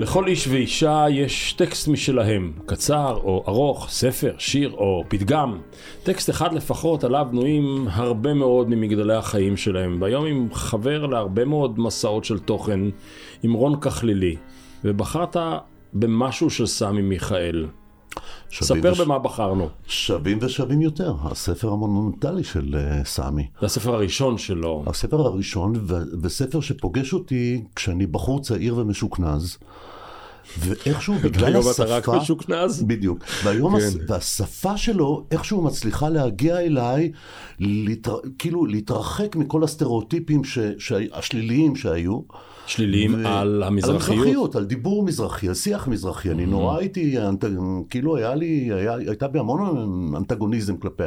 לכל איש ואישה יש טקסט משלהם, קצר או ארוך, ספר, שיר או פתגם. טקסט אחד לפחות עליו בנויים הרבה מאוד ממגדלי החיים שלהם. והיום עם חבר להרבה מאוד מסעות של תוכן, עם רון כחלילי, ובחרת במשהו של סמי מיכאל. ספר וש... במה בחרנו. שווים ושווים יותר, הספר המונומנטלי של אה, סמי. זה הספר הראשון שלו. הספר הראשון, ו- וספר שפוגש אותי כשאני בחור צעיר ומשוכנז. ואיכשהו בגלל השפה, אתה רק משוכנז? בדיוק, והיום כן. הס... והשפה שלו איכשהו מצליחה להגיע אליי, להתר... כאילו להתרחק מכל הסטריאוטיפים ש... ש... השליליים שהיו. שליליים ו- על המזרחיות. על המזרחיות, על דיבור מזרחי, על שיח מזרחי. אני נורא הייתי, אנט... כאילו היה לי, היה... הייתה בי המון אנטגוניזם כלפי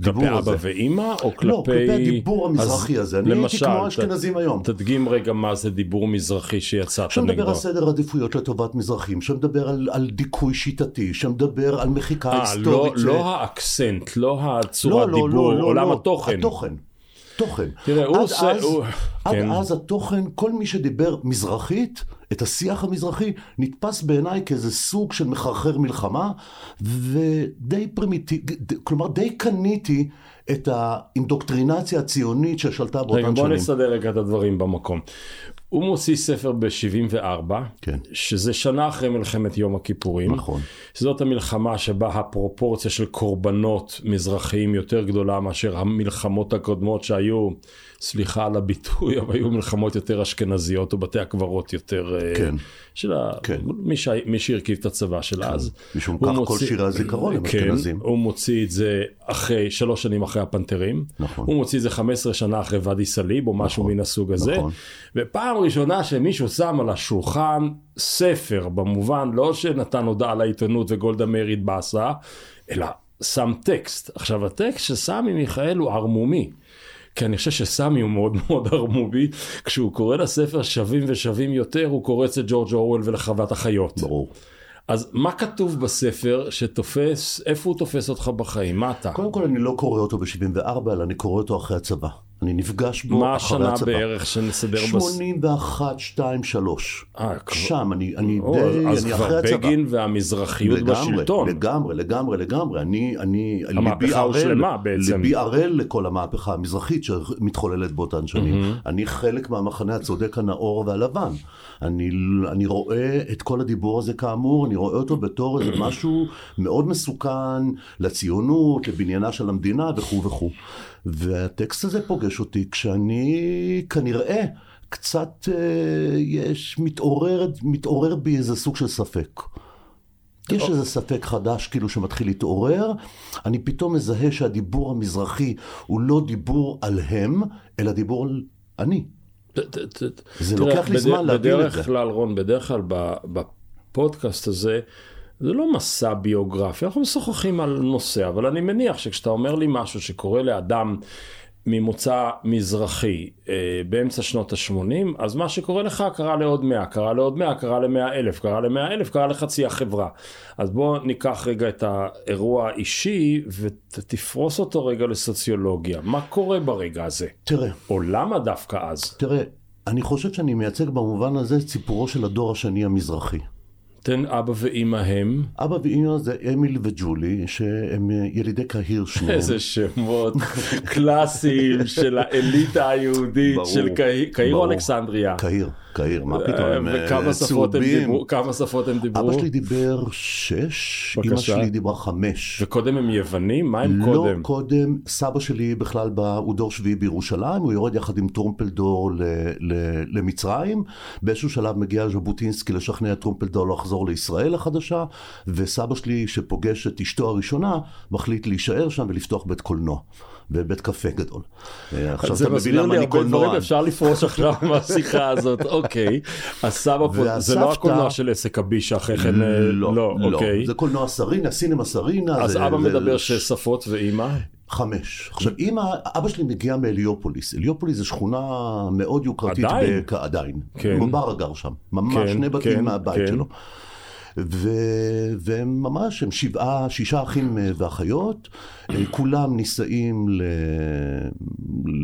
הדיבור כלפי הזה. אבא ואימא, או כלפי... לא, כלפי הדיבור המזרחי הזה. אני הייתי למשל, כמו ת- האשכנזים היום. תדגים רגע מה זה דיבור מזרחי שיצאת שמדבר נגדו. על סדר עדיפויות לטובת מזרחים, שמדבר על, על דיכוי שיטתי, שמדבר על מחיקה אה, לא, היסטורית. ש- לא האקסנט, לא הצורת לא, לא, דיבור, לא, לא, עולם לא, התוכן. התוכן. תוכן. תראה, הוא עד עושה- אז, הוא- עד כן. אז התוכן, כל מי שדיבר מזרחית, את השיח המזרחי, נתפס בעיניי כאיזה סוג של מחרחר מלחמה, ודי פרימיטיב, כלומר די קניתי את האינדוקטרינציה הציונית ששלטה רגע, באותן בוא שנים. נסדר רגע את הדברים במקום. הוא מוציא ספר ב-74, כן. שזה שנה אחרי מלחמת יום הכיפורים. נכון. זאת המלחמה שבה הפרופורציה של קורבנות מזרחיים יותר גדולה מאשר המלחמות הקודמות שהיו, סליחה על הביטוי, אבל היו מלחמות יותר אשכנזיות או בתי הקברות יותר... אה, כן. של. כן. מי, ש... מי שהרכיב את הצבא של אז. משום כך כל מוציא- שירי הזיכרון הם כן, אשכנזים. הוא מוציא את זה אחרי, שלוש שנים אחרי הפנתרים. נכון. הוא מוציא את זה 15 שנה אחרי ואדי סאליב או משהו מן הסוג הזה. נכון. ופעם ראשונה שמישהו שם על השולחן ספר, במובן לא שנתן הודעה לעיתונות וגולדה מאיר התבאסה, אלא שם טקסט. עכשיו הטקסט של סמי מיכאל הוא ערמומי. כי אני חושב שסמי הוא מאוד מאוד ערמומי, כשהוא קורא לספר שווים ושווים יותר, הוא קורץ לג'ורג' אורוול ולחוות החיות. ברור. אז מה כתוב בספר שתופס, איפה הוא תופס אותך בחיים? מה אתה? קודם כל אני לא קורא אותו ב-74, אלא אני קורא אותו אחרי הצבא. אני נפגש בו מה אחרי השנה הצבא. בערך שנסדר בס... 81, 2, 3. אה, כבר- שם, אני, אני או, די, אז אני כבר אחרי הצבא. בגין והמזרחיות לגמרי, בשלטון. לגמרי, לגמרי, לגמרי. אני, אני, המהפכה הושלמה בעצם. ליבי ערל לכל המהפכה המזרחית שמתחוללת באותן שנים. אני חלק מהמחנה הצודק הנאור והלבן. אני, אני רואה את כל הדיבור הזה כאמור, אני רואה אותו בתור איזה משהו מאוד מסוכן לציונות, לבניינה של המדינה וכו' וכו'. והטקסט הזה פוגש אותי כשאני כנראה קצת אה, יש, מתעורר, מתעורר בי איזה סוג של ספק. יש איזה ספק חדש כאילו שמתחיל להתעורר, אני פתאום מזהה שהדיבור המזרחי הוא לא דיבור על הם, אלא דיבור על אני. זה לוקח לי זמן להבין את בדרך זה. כלל, רון, בדרך כלל בפודקאסט הזה, זה לא מסע ביוגרפי, אנחנו משוחחים על נושא, אבל אני מניח שכשאתה אומר לי משהו שקורה לאדם ממוצא מזרחי אה, באמצע שנות ה-80, אז מה שקורה לך קרה לעוד 100, קרה לעוד 100, קרה ל-100 אלף, קרה ל-100 אלף, קרה לחצי החברה. אז בוא ניקח רגע את האירוע האישי ותפרוס אותו רגע לסוציולוגיה. מה קורה ברגע הזה? תראה, או למה דווקא אז? תראה, אני חושב שאני מייצג במובן הזה את סיפורו של הדור השני המזרחי. תן אבא ואימא הם, אבא ואמא זה אמיל וג'ולי, שהם ילידי קהיר שניהם. איזה שמות קלאסיים של האליטה היהודית ברור, של קהיר או. אלכסנדריה. קהיר, קהיר, מה פתאום, הם אה, וכמה שפות הם צהובים. דיברו? כמה שפות הם דיברו? אבא שלי דיבר שש, אמא. שלי דיברה חמש. וקודם הם יוונים? מה הם לא קודם? קודם, סבא שלי בכלל בא, הוא דור שביעי בירושלים, הוא יורד יחד עם טרומפלדור ל, ל, למצרים, באיזשהו שלב מגיע ז'בוטינסקי לשכנע את טרומפלדור לחזור לישראל החדשה, וסבא שלי שפוגש את אשתו הראשונה, מחליט להישאר שם ולפתוח בית קולנוע. ובית קפה גדול. אה, עכשיו זה אתה מבין מסביר למה לי אני הרבה דברים, קולנוען. אפשר לפרוש עכשיו מהשיחה הזאת, אוקיי. הסבא פה, זה לא הקולנוע של עסק הבישה אחרי כן, אה, לא, לא, לא, אוקיי. זה קולנוע סרינה, סינמה סרינה. אז זה- אבא זה- מדבר שש שפות ואימא? חמש. עכשיו, אמא, אבא שלי מגיע מאליופוליס. אליופוליס זו שכונה מאוד יוקרתית. עדיין? עדיין. כן. מובארה גר שם. ממש כן, שני בתים כן, מהבית כן. שלו. ו- והם ממש, הם שבעה, שישה אחים אה, ואחיות, אה, כולם נישאים ל-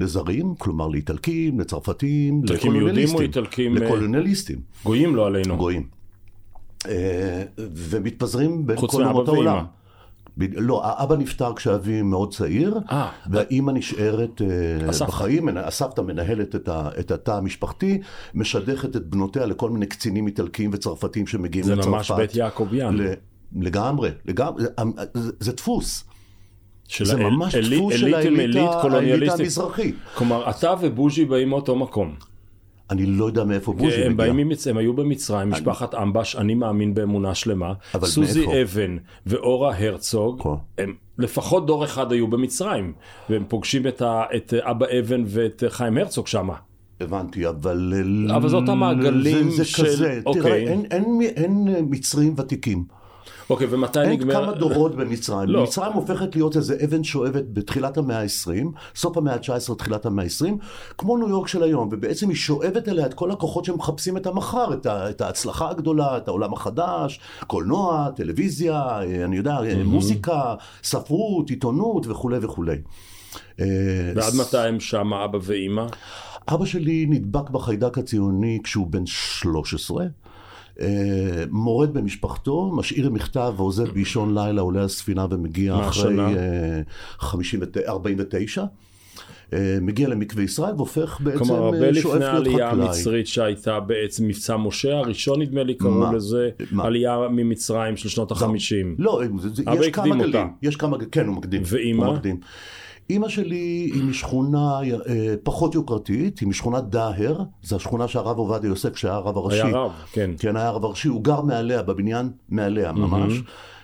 לזרים, כלומר לאיטלקים, לצרפתים, איטלקים יהודים או. איטלקים, אה, לקולוניאליסטים, גויים לא עלינו. גויים. ומתפזרים בין חוץ כל מאבא אומות ואמא. לא, האבא נפטר כשאבי מאוד צעיר, אה. והאימא נשארת אה, הסבתא. בחיים, מנ- הסבתא מנהלת את, ה, את התא המשפחתי, משדכת את בנותיה לכל מיני קצינים איטלקיים וצרפתים שמגיעים זה לצרפת. ממש בית יעקביאן. ל- לגמרי, לגמרי, זה, זה, זה דפוס, של זה האל- ממש אלי- דפוס של אליט עם האליטה אליט האליטה. המזרחית. כלומר, אתה ובוז'י באים מאותו מקום. אני לא יודע מאיפה בוז'י מגיע. הם באים ממצ... הם היו במצרים, משפחת אמבש, אני מאמין באמונה שלמה. סוזי מאיפה? אבן ואורה הרצוג, כה. הם לפחות דור אחד היו במצרים, והם פוגשים את, ה... את אבא אבן ואת חיים הרצוג שמה. הבנתי, אבל... אבל זה אותם מעגלים זה, זה של- כזה, אוקיי. תראה, אין, אין, אין, אין מצרים ותיקים. אוקיי, ומתי אין נגמר... כמה דורות במצרים. לא. מצרים הופכת להיות איזה אבן שואבת בתחילת המאה ה-20, סוף המאה ה-19, תחילת המאה ה-20, כמו ניו יורק של היום, ובעצם היא שואבת אליה את כל הכוחות שמחפשים את המחר, את, ה, את ההצלחה הגדולה, את העולם החדש, קולנוע, טלוויזיה, אה, אני יודע, mm-hmm. מוזיקה, ספרות, עיתונות וכולי וכולי. אה, ועד מתי הם שם, אבא ואימא? אבא שלי נדבק בחיידק הציוני כשהוא בן 13. אה, מורד במשפחתו, משאיר מכתב ועוזב באישון לילה, עולה על ספינה ומגיע אחרי השנה? אה, 59 49. אה, מגיע למקווה ישראל והופך בעצם כלומר, הרבה אה, לפני שואף להיות העלייה חקלאי. המצרית שהייתה בעצם מבצע משה הראשון, נדמה לי, קראו? לזה מה? עלייה ממצרים של שנות החמישים. לא, זה- זה- אבא יש כמה גלים. יש כמה, כן, הוא מקדים. ואימא? אימא שלי היא משכונה אה, פחות יוקרתית, היא משכונת דאהר, זו השכונה שהרב עובדיה יוסף, כשהיה הרב הראשי. היה רב, כן. כן, היה הרב הראשי, הוא גר מעליה, בבניין מעליה ממש.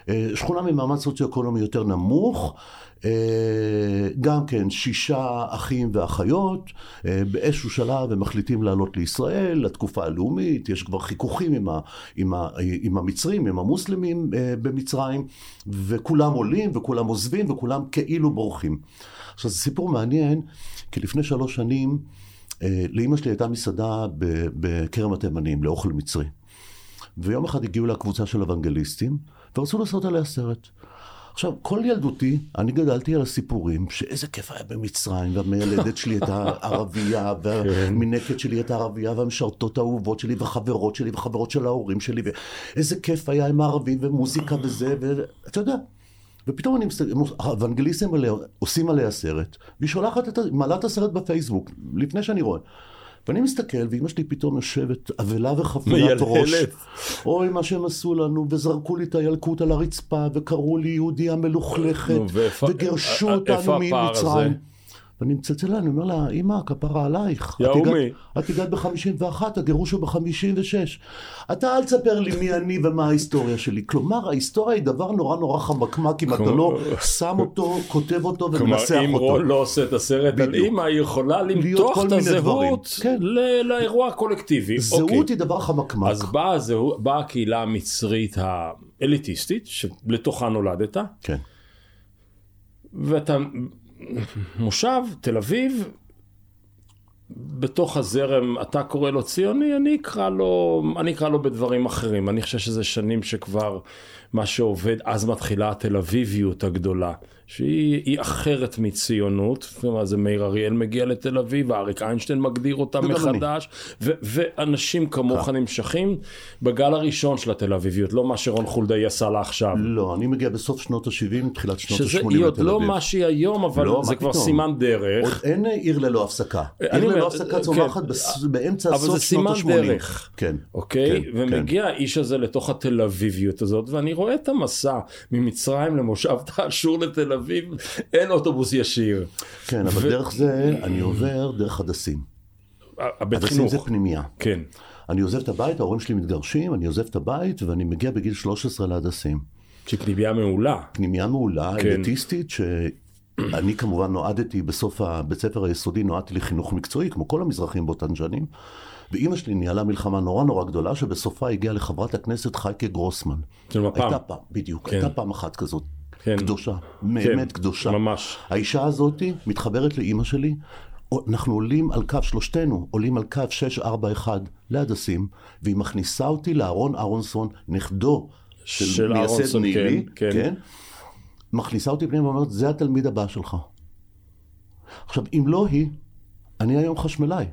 אה, שכונה ממעמד סוציו-אקונומי יותר נמוך, גם כן שישה אחים ואחיות, אה, באיזשהו שלב הם מחליטים לעלות לישראל, לתקופה הלאומית, יש כבר חיכוכים עם, ה, עם, ה, עם המצרים, עם המוסלמים אה, במצרים, וכולם עולים וכולם עוזבים וכולם כאילו בורחים. עכשיו זה סיפור מעניין, כי לפני שלוש שנים אה, לאימא שלי הייתה מסעדה בכרם התימנים, לאוכל מצרי. ויום אחד הגיעו לה קבוצה של אוונגליסטים, ורצו לעשות עליה סרט. עכשיו, כל ילדותי, אני גדלתי על הסיפורים, שאיזה כיף היה במצרים, והמיילדת שלי הייתה ערבייה, והמינקת שלי הייתה ערבייה, והמשרתות האהובות שלי, וחברות שלי, וחברות של ההורים שלי, ואיזה כיף היה עם הערבים, ומוזיקה וזה, ואתה יודע. ופתאום אני מסתכל, האוונגליסטים עליה, עושים עליה סרט, והיא שולחת את, ה- מעלה את הסרט בפייסבוק, לפני שאני רואה. ואני מסתכל, ואימא שלי פתאום יושבת אבלה וחבוית ראש. אוי, מה שהם עשו לנו, וזרקו לי את הילקוט על הרצפה, וקראו לי יהודייה מלוכלכת, וגירשו א- א- אותנו איפה הפער הזה? ממצרים. ואני מצלצל לה, אני אומר לה, אמא, כפרה עלייך. יא את הגעת- אומי. את הגעת ב-51, הגירוש הוא ב-56. אתה אל תספר לי מי אני ומה ההיסטוריה שלי. כלומר, ההיסטוריה היא דבר נורא נורא חמקמק אם אתה לא שם אותו, כותב אותו כלומר, ומנסח אם אותו. רון לא עושה את הסרט על. אימא, היא יכולה למתוח את. הזהות כן. לאירוע הקולקטיבי. אוקיי. זהות היא דבר חמקמק. אז באה הקהילה המצרית האליטיסטית, שלתוכה נולדת, כן. ואתה מושב, תל אביב, בתוך הזרם, אתה קורא לו ציוני, אני אקרא לו, אני אקרא לו בדברים אחרים. אני חושב שזה שנים שכבר מה שעובד, אז מתחילה התל אביביות הגדולה, שהיא היא אחרת מציונות. כלומר, זה מאיר אריאל מגיע לתל אביב, אריק איינשטיין מגדיר אותה. מחדש, ו- ואנשים כמוך נמשכים בגל הראשון של התל אביביות, לא מה שרון חולדאי עשה לה עכשיו. לא, אני מגיע בסוף שנות ה-70, תחילת שנות שזה ה-80 היא עוד בתל לא אביב. מה שהיא היום, אבל לא, זה כבר פתאום? סימן דרך. עוד אין עיר ללא הפסקה. עיר ללא הפסקה כן. צומחת בס- באמצע אבל סוף זה שנות סימן ה-80. דרך. כן. אוקיי? כן, ומגיע האיש הזה לתוך התל אביביות הזאת, ואני רואה את המסע ממצרים למושב תעשור לתל אביב, אין אוטובוס ישיר. כן, אבל ו- דרך זה אני עובר דרך הדסים. הבית הדסים חינוך. זה פנימייה. כן. אני עוזב את הבית, ההורים שלי מתגרשים, אני עוזב את הבית ואני מגיע בגיל 13 להדסים. שפנימייה מעולה. פנימייה מעולה, כן. אליטיסטית, שאני כמובן נועדתי בסוף הבית ספר היסודי, נועדתי לחינוך מקצועי, כמו כל המזרחים באותן שנים. ואימא שלי ניהלה מלחמה נורא נורא גדולה, שבסופה הגיעה לחברת הכנסת חייקה גרוסמן. של מפ"ם. הייתה פעם, בדיוק, כן. הייתה פעם אחת כזאת. כן. קדושה, כן, באמת קדושה. ממש. האישה הזאת מתחברת לאימא שלי, אנחנו עולים על קו, שלושתנו עולים על קו 641 להדסים, והיא מכניסה אותי לאהרון אהרונסון, נכדו של, של מייסד נילי, כן, כן. מכניסה אותי פנימה ואומרת, זה התלמיד הבא שלך. עכשיו, אם לא היא, אני היום חשמלאי.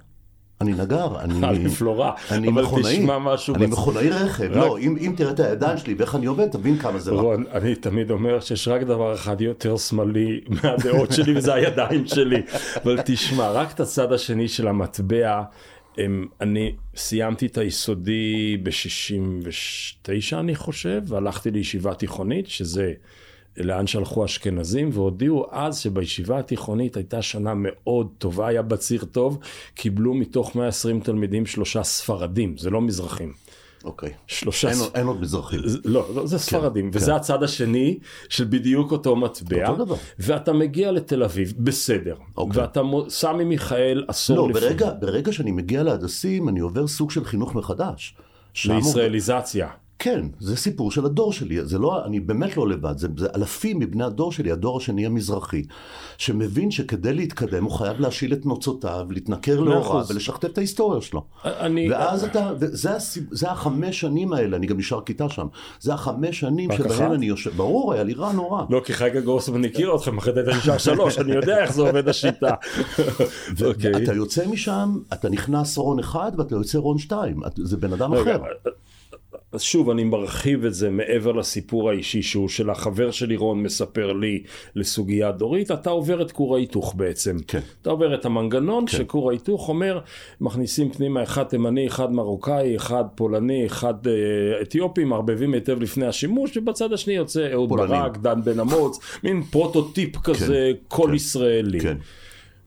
אני נגר, אני... א', לא רע, אני אבל מכונאי, תשמע משהו אני בצ- מכונאי רכב, רק- לא, אם אם תראה את הידיים שלי ואיך אני עובד, תבין כמה זה רע. רון, אני תמיד אומר שיש רק דבר אחד יותר שמאלי מהדעות שלי וזה הידיים שלי. אבל תשמע, רק את הצד השני של המטבע, הם, אני סיימתי את היסודי ב-69 אני חושב, והלכתי לישיבה תיכונית, שזה לאן שהלכו האשכנזים, והודיעו אז שבישיבה התיכונית הייתה שנה מאוד טובה, היה בציר טוב, קיבלו מתוך 120 תלמידים שלושה ספרדים, זה לא מזרחים. אוקיי. שלושה אין ס- אין עוד מזרחים. זה- לא, לא, זה ספרדים, וזה הצד השני של בדיוק אותו מטבע, אותו דבר. ואתה מגיע לתל אביב, בסדר, אוקיי. ואתה מו- סמי מיכאל עשור לא, לפני, ברגע, ברגע שאני מגיע להדסים, אני עובר סוג של חינוך מחדש. לישראליזציה. כן, זה סיפור של הדור שלי, זה לא, אני באמת לא לבד, זה, זה אלפים מבני הדור שלי, הדור השני המזרחי, שמבין שכדי להתקדם הוא חייב להשיל את נוצותיו, להתנכר להוריו אחוז. ולשכתב את ההיסטוריה שלו. אני, ואז אתה, זה, זה החמש שנים האלה, אני גם נשאר כיתה שם, זה החמש שנים שבהם אחת? אני יושב, ברור, היה לי רע נורא. לא, כי חייגה גורסמן הכיר אתכם, אחרי זה אתה נשאר שלוש, אני יודע איך זה עובד השיטה. אוקיי. אתה יוצא משם, אתה נכנס רון אחד ואתה יוצא רון שתיים, זה בן אדם אחר. אז שוב, אני מרחיב את זה מעבר לסיפור האישי שהוא של החבר שלי רון מספר לי לסוגיה דורית, אתה עובר את כור ההיתוך בעצם. כן. אתה עובר את המנגנון שכור ההיתוך אומר, מכניסים פנימה אחד תימני, אחד מרוקאי, אחד פולני, אחד אה, אתיופי, מערבבים היטב לפני השימוש, ובצד השני יוצא אהוד. ברק, דן בן אמוץ, מין פרוטוטיפ כזה, כל ישראלי. כן.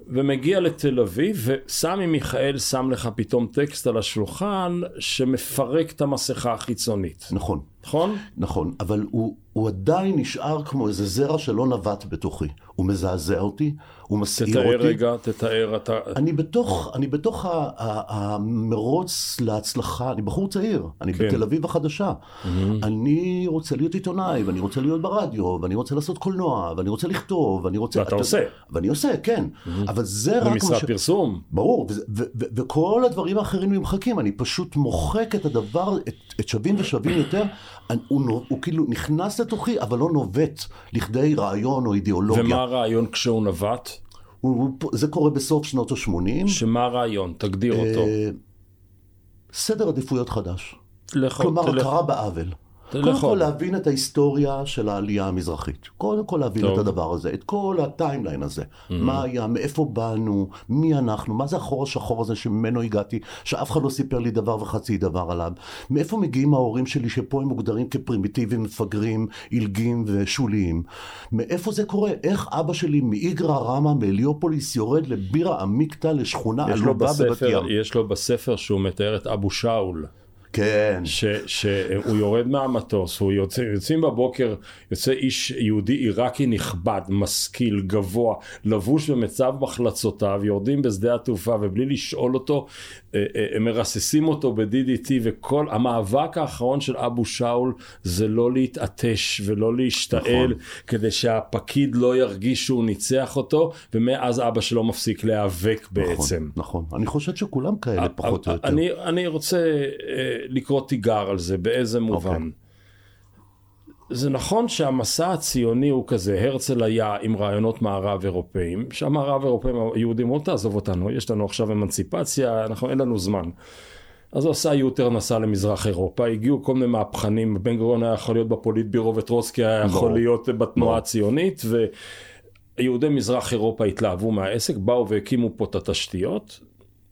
ומגיע לתל אביב, וסמי מיכאל שם לך פתאום טקסט על השולחן שמפרק את המסכה החיצונית, נכון. נכון? נכון, אבל הוא, הוא עדיין נשאר כמו איזה זרע שלא נבט בתוכי. הוא מזעזע אותי, הוא מסעיר תתאר אותי. רגע, תתאר אתה... אני בתוך, אני בתוך המרוץ להצלחה, אני בחור צעיר, אני כן. בתל אביב החדשה. אני רוצה להיות עיתונאי, ואני רוצה להיות ברדיו, ואני רוצה לעשות קולנוע, ואני רוצה לכתוב, ואני רוצה... ואתה אתה- עושה. ואני עושה, כן. אבל זה רק זה מה משרד ש... פרסום. ברור, וזה- ו- ו- וכל הדברים האחרים נמחקים, אני פשוט מוחק את הדבר, את, את שווים ושווים יותר, הוא, נו- הוא כאילו נכנס לתוכי, אבל לא נובט לכדי רעיון או אידיאולוגיה. ומה הרעיון כשהוא נווט? הוא, הוא, זה קורה בסוף שנות ה-80, שמה הרעיון? תגדיר אותו. אה, סדר עדיפויות חדש. לך- כלומר, הכרה בעוול. תלך קודם כל עוד. להבין את ההיסטוריה של העלייה המזרחית. קודם כל להבין טוב. את הדבר הזה, את כל הטיימליין הזה. מה היה, מאיפה באנו, מי אנחנו, מה זה החור השחור הזה שממנו הגעתי, שאף אחד לא סיפר לי דבר וחצי דבר עליו. מאיפה מגיעים ההורים שלי שפה הם מוגדרים כפרימיטיביים, מפגרים, עילגים ושוליים. מאיפה זה קורה? איך אבא שלי מאיגרא רמא, מהליופוליס, יורד לבירה עמיקתא, לשכונה עלובה בבת ים. יש לו בספר שהוא מתאר את אבו שאול. כן. ש, שהוא יורד מהמטוס, הוא יוצא, יוצאים בבוקר, יוצא איש יהודי עיראקי נכבד, משכיל, גבוה, לבוש במצב מחלצותיו, יורדים בשדה התעופה ובלי לשאול אותו, הם מרססים אותו ב-DDT וכל, המאבק האחרון של אבו שאול זה לא להתעטש ולא להשתעל, נכון. כדי שהפקיד לא ירגיש שהוא ניצח אותו, ומאז אבא שלו מפסיק להיאבק בעצם. נכון, נכון. אני חושב שכולם כאלה, פחות או יותר. אני, אני רוצה אה, לקרוא תיגר על זה, באיזה מובן. אוקיי. זה נכון שהמסע הציוני הוא כזה, הרצל היה עם רעיונות מערב אירופאים, שהמערב אירופאים היהודים אמרו תעזוב אותנו, יש לנו עכשיו אמנציפציה, אנחנו אין לנו זמן. אז הוא עשה יוטר, נסע למזרח אירופה, הגיעו כל מיני מהפכנים, בן גוריון היה יכול להיות בפוליטבירו וטרוצקי היה יכול ברור. להיות בתנועה הציונית, ויהודי מזרח אירופה התלהבו מהעסק, באו והקימו פה את התשתיות.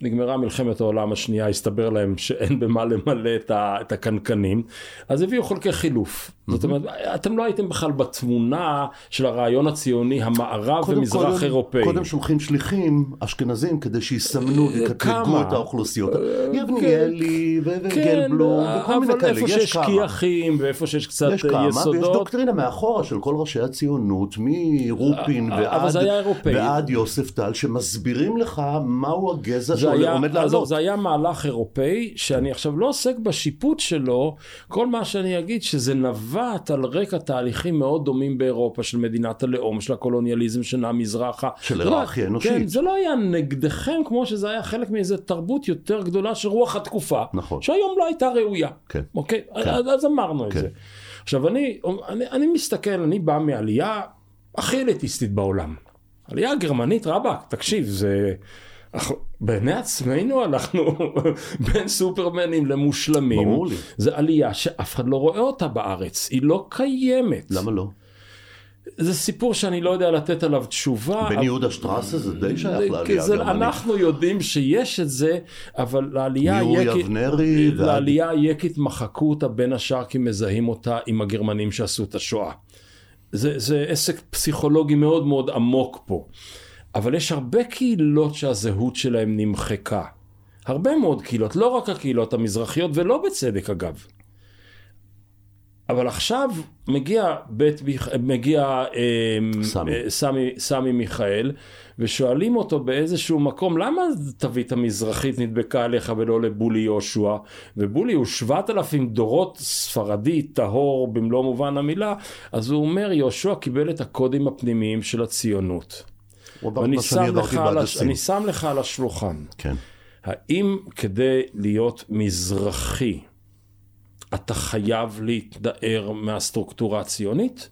נגמרה מלחמת העולם השנייה, הסתבר להם שאין במה למלא את, ה, את הקנקנים, אז הביאו חלקי חילוף. זאת אומרת, אתם לא הייתם בכלל בתמונה של הרעיון הציוני המערב ומזרח קודם- אירופאי. קודם שולחים שליחים אשכנזים כדי שיסמנו ויקטלגו כמה? את האוכלוסיות. יבניאלי ו- כן, וגלבלום וכל מיני אבל כאלה, איפה יש שיש כמה. כיחים ואיפה שיש קצת יש כמה, ויש יסודות. דוקטרינה מאחורה של כל ראשי הציונות, מרופין אבל ועד, יוסף טל, שמסבירים לך מהו הגזע שעומד לעלות. זה היה מהלך אירופאי, שאני עכשיו לא עוסק בשיפוט שלו, כל מה שאני אגיד שזה נבט על רקע תהליכים מאוד דומים באירופה, של מדינת הלאום, של הקולוניאליזם שנע מזרחה. של זה לא- היררכיה אנושית. כן, זה לא היה נגדכם כמו שזה היה חלק מאיזו תרבות יותר גדולה של רוח התקופה, נכון. שהיום לא הייתה ראויה. כן. אוקיי? אז, אז אמרנו את כן. זה. עכשיו אני, אני, אני מסתכל, אני בא מעלייה הכי אליטיסטית בעולם. עלייה גרמנית רבאק, תקשיב, זה... אנחנו- בעיני עצמנו אנחנו בין סופרמנים למושלמים. ברור לי. זו עלייה שאף אחד לא רואה אותה בארץ, היא לא קיימת. למה לא? זה סיפור שאני לא יודע לתת עליו תשובה. בן אבל- יהודה שטרסה זה די שייך לעלייה הגרמנית. אנחנו יודעים שיש את זה, אבל לעלייה היקית, לעלייה היקית מחקו אותה בין השאר כי מזהים אותה עם הגרמנים שעשו את השואה. זה, זה עסק פסיכולוגי מאוד מאוד עמוק פה. אבל יש הרבה קהילות שהזהות שלהם נמחקה. הרבה מאוד קהילות, לא רק הקהילות המזרחיות, ולא בצדק אגב. אבל עכשיו מגיע בית, מגיע אמ, סמי. אה, סמי, סמי מיכאל, ושואלים אותו באיזשהו מקום, למה תווית המזרחית נדבקה עליך ולא לבולי יהושע? ובולי הוא שבעת אלפים דורות ספרדי, טהור במלוא מובן המילה, אז הוא אומר, יהושע קיבל את הקודים הפנימיים של הציונות. ואני שם, לך על, הש... אני שם לך על השולחן. כן. האם כדי להיות מזרחי אתה חייב להתנער מהסטרוקטורה הציונית?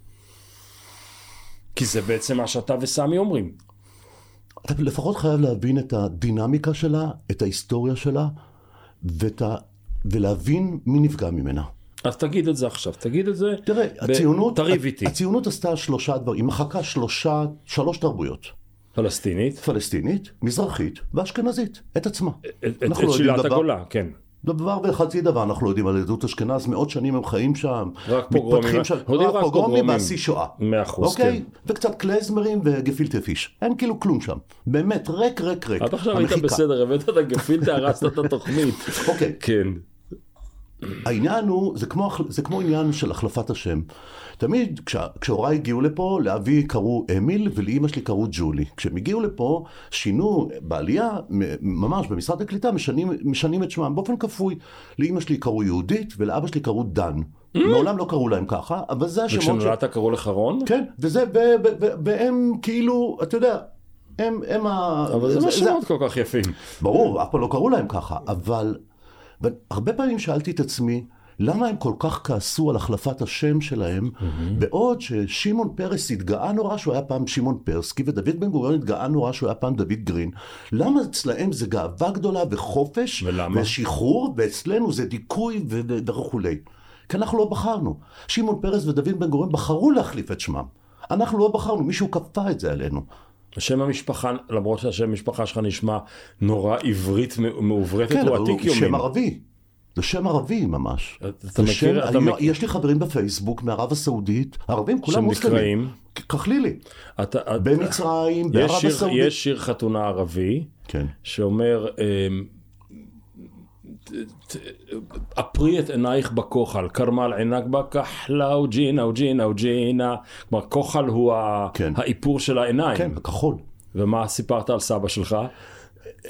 כי זה בעצם מה שאתה וסמי אומרים. אתה לפחות חייב להבין את הדינמיקה שלה, את ההיסטוריה שלה, ואת ה... ולהבין מי נפגע ממנה. אז תגיד את זה עכשיו, תגיד את זה. תראה, ב- הציונות, תריב איתי. הציונות עשתה שלושה דברים, היא מחקה שלושה, שלוש תרבויות, פלסטינית, פלסטינית, מזרחית ואשכנזית, את עצמה. את- את לא דבר- הגולה, כן. דבר וחצי דבר אנחנו לא יודעים על עדות אשכנז, מאות שנים הם חיים שם, רק פוגרומים, מתפתחים שם, רק פוגרומים. והשיא שואה. מאה אחוז, אוקיי? כן. וקצת קלייזמרים וגפילטה פיש, אין כאילו כלום שם, באמת, ריק ריק ריק. עד עכשיו היית. בסדר, הבאת את הגפילטה, הרסת את התוכנית. אוקיי. כן. העניין הוא, זה כמו, זה כמו עניין של החלפת השם. תמיד כשה, כשהוריי הגיעו לפה, לאבי קראו אמיל ולאימא שלי קראו ג'ולי. כשהם הגיעו לפה, שינו בעלייה, ממש במשרד הקליטה, משנים, משנים את שמם באופן כפוי. לאימא שלי קראו יהודית ולאבא שלי קראו דן. מעולם לא קראו להם ככה, אבל זה השמות. וכשנולדת קראו לך רון? כן, וזה, ו- ו- ו- והם כאילו, אתה יודע, הם, הם ה... אבל זה לא שמות כל כך יפים. ברור, אף פעם לא קראו להם ככה, אבל הרבה פעמים שאלתי את עצמי, למה הם כל כך כעסו על החלפת השם שלהם, בעוד ששמעון פרס התגאה נורא שהוא היה פעם שמעון פרסקי, ודוד בן גוריון התגאה נורא שהוא היה פעם דוד גרין, למה אצלהם זה גאווה גדולה וחופש, ולמה? ושחרור, ואצלנו זה דיכוי וכולי. כי אנחנו לא בחרנו. שמעון פרס ודוד בן גוריון בחרו להחליף את שמם. אנחנו לא בחרנו, מישהו כפה את זה עלינו. שם המשפחה, למרות שהשם המשפחה שלך נשמע נורא עברית מעוברתת, כן, הוא אבל עתיק הוא שם יומין. ערבי. זה שם ערבי ממש. אתה מכיר- שם- אתה אני- מכיר- יש לי חברים בפייסבוק מערב הסעודית, ערבים כולם שנקראים? מוסלמים. כחלילי. אתה- אתה- במצרים, יש בערב שיר- הסעודית. יש שיר חתונה ערבי, כן. שאומר, אמ, אפרי את עינייך בכוחל, כרמל עינק בכחלה וג'ינה וג'ינה וג'ינה. כלומר, כוחל הוא כן. האיפור של העיניים. כן, הכחול. ומה סיפרת על סבא שלך?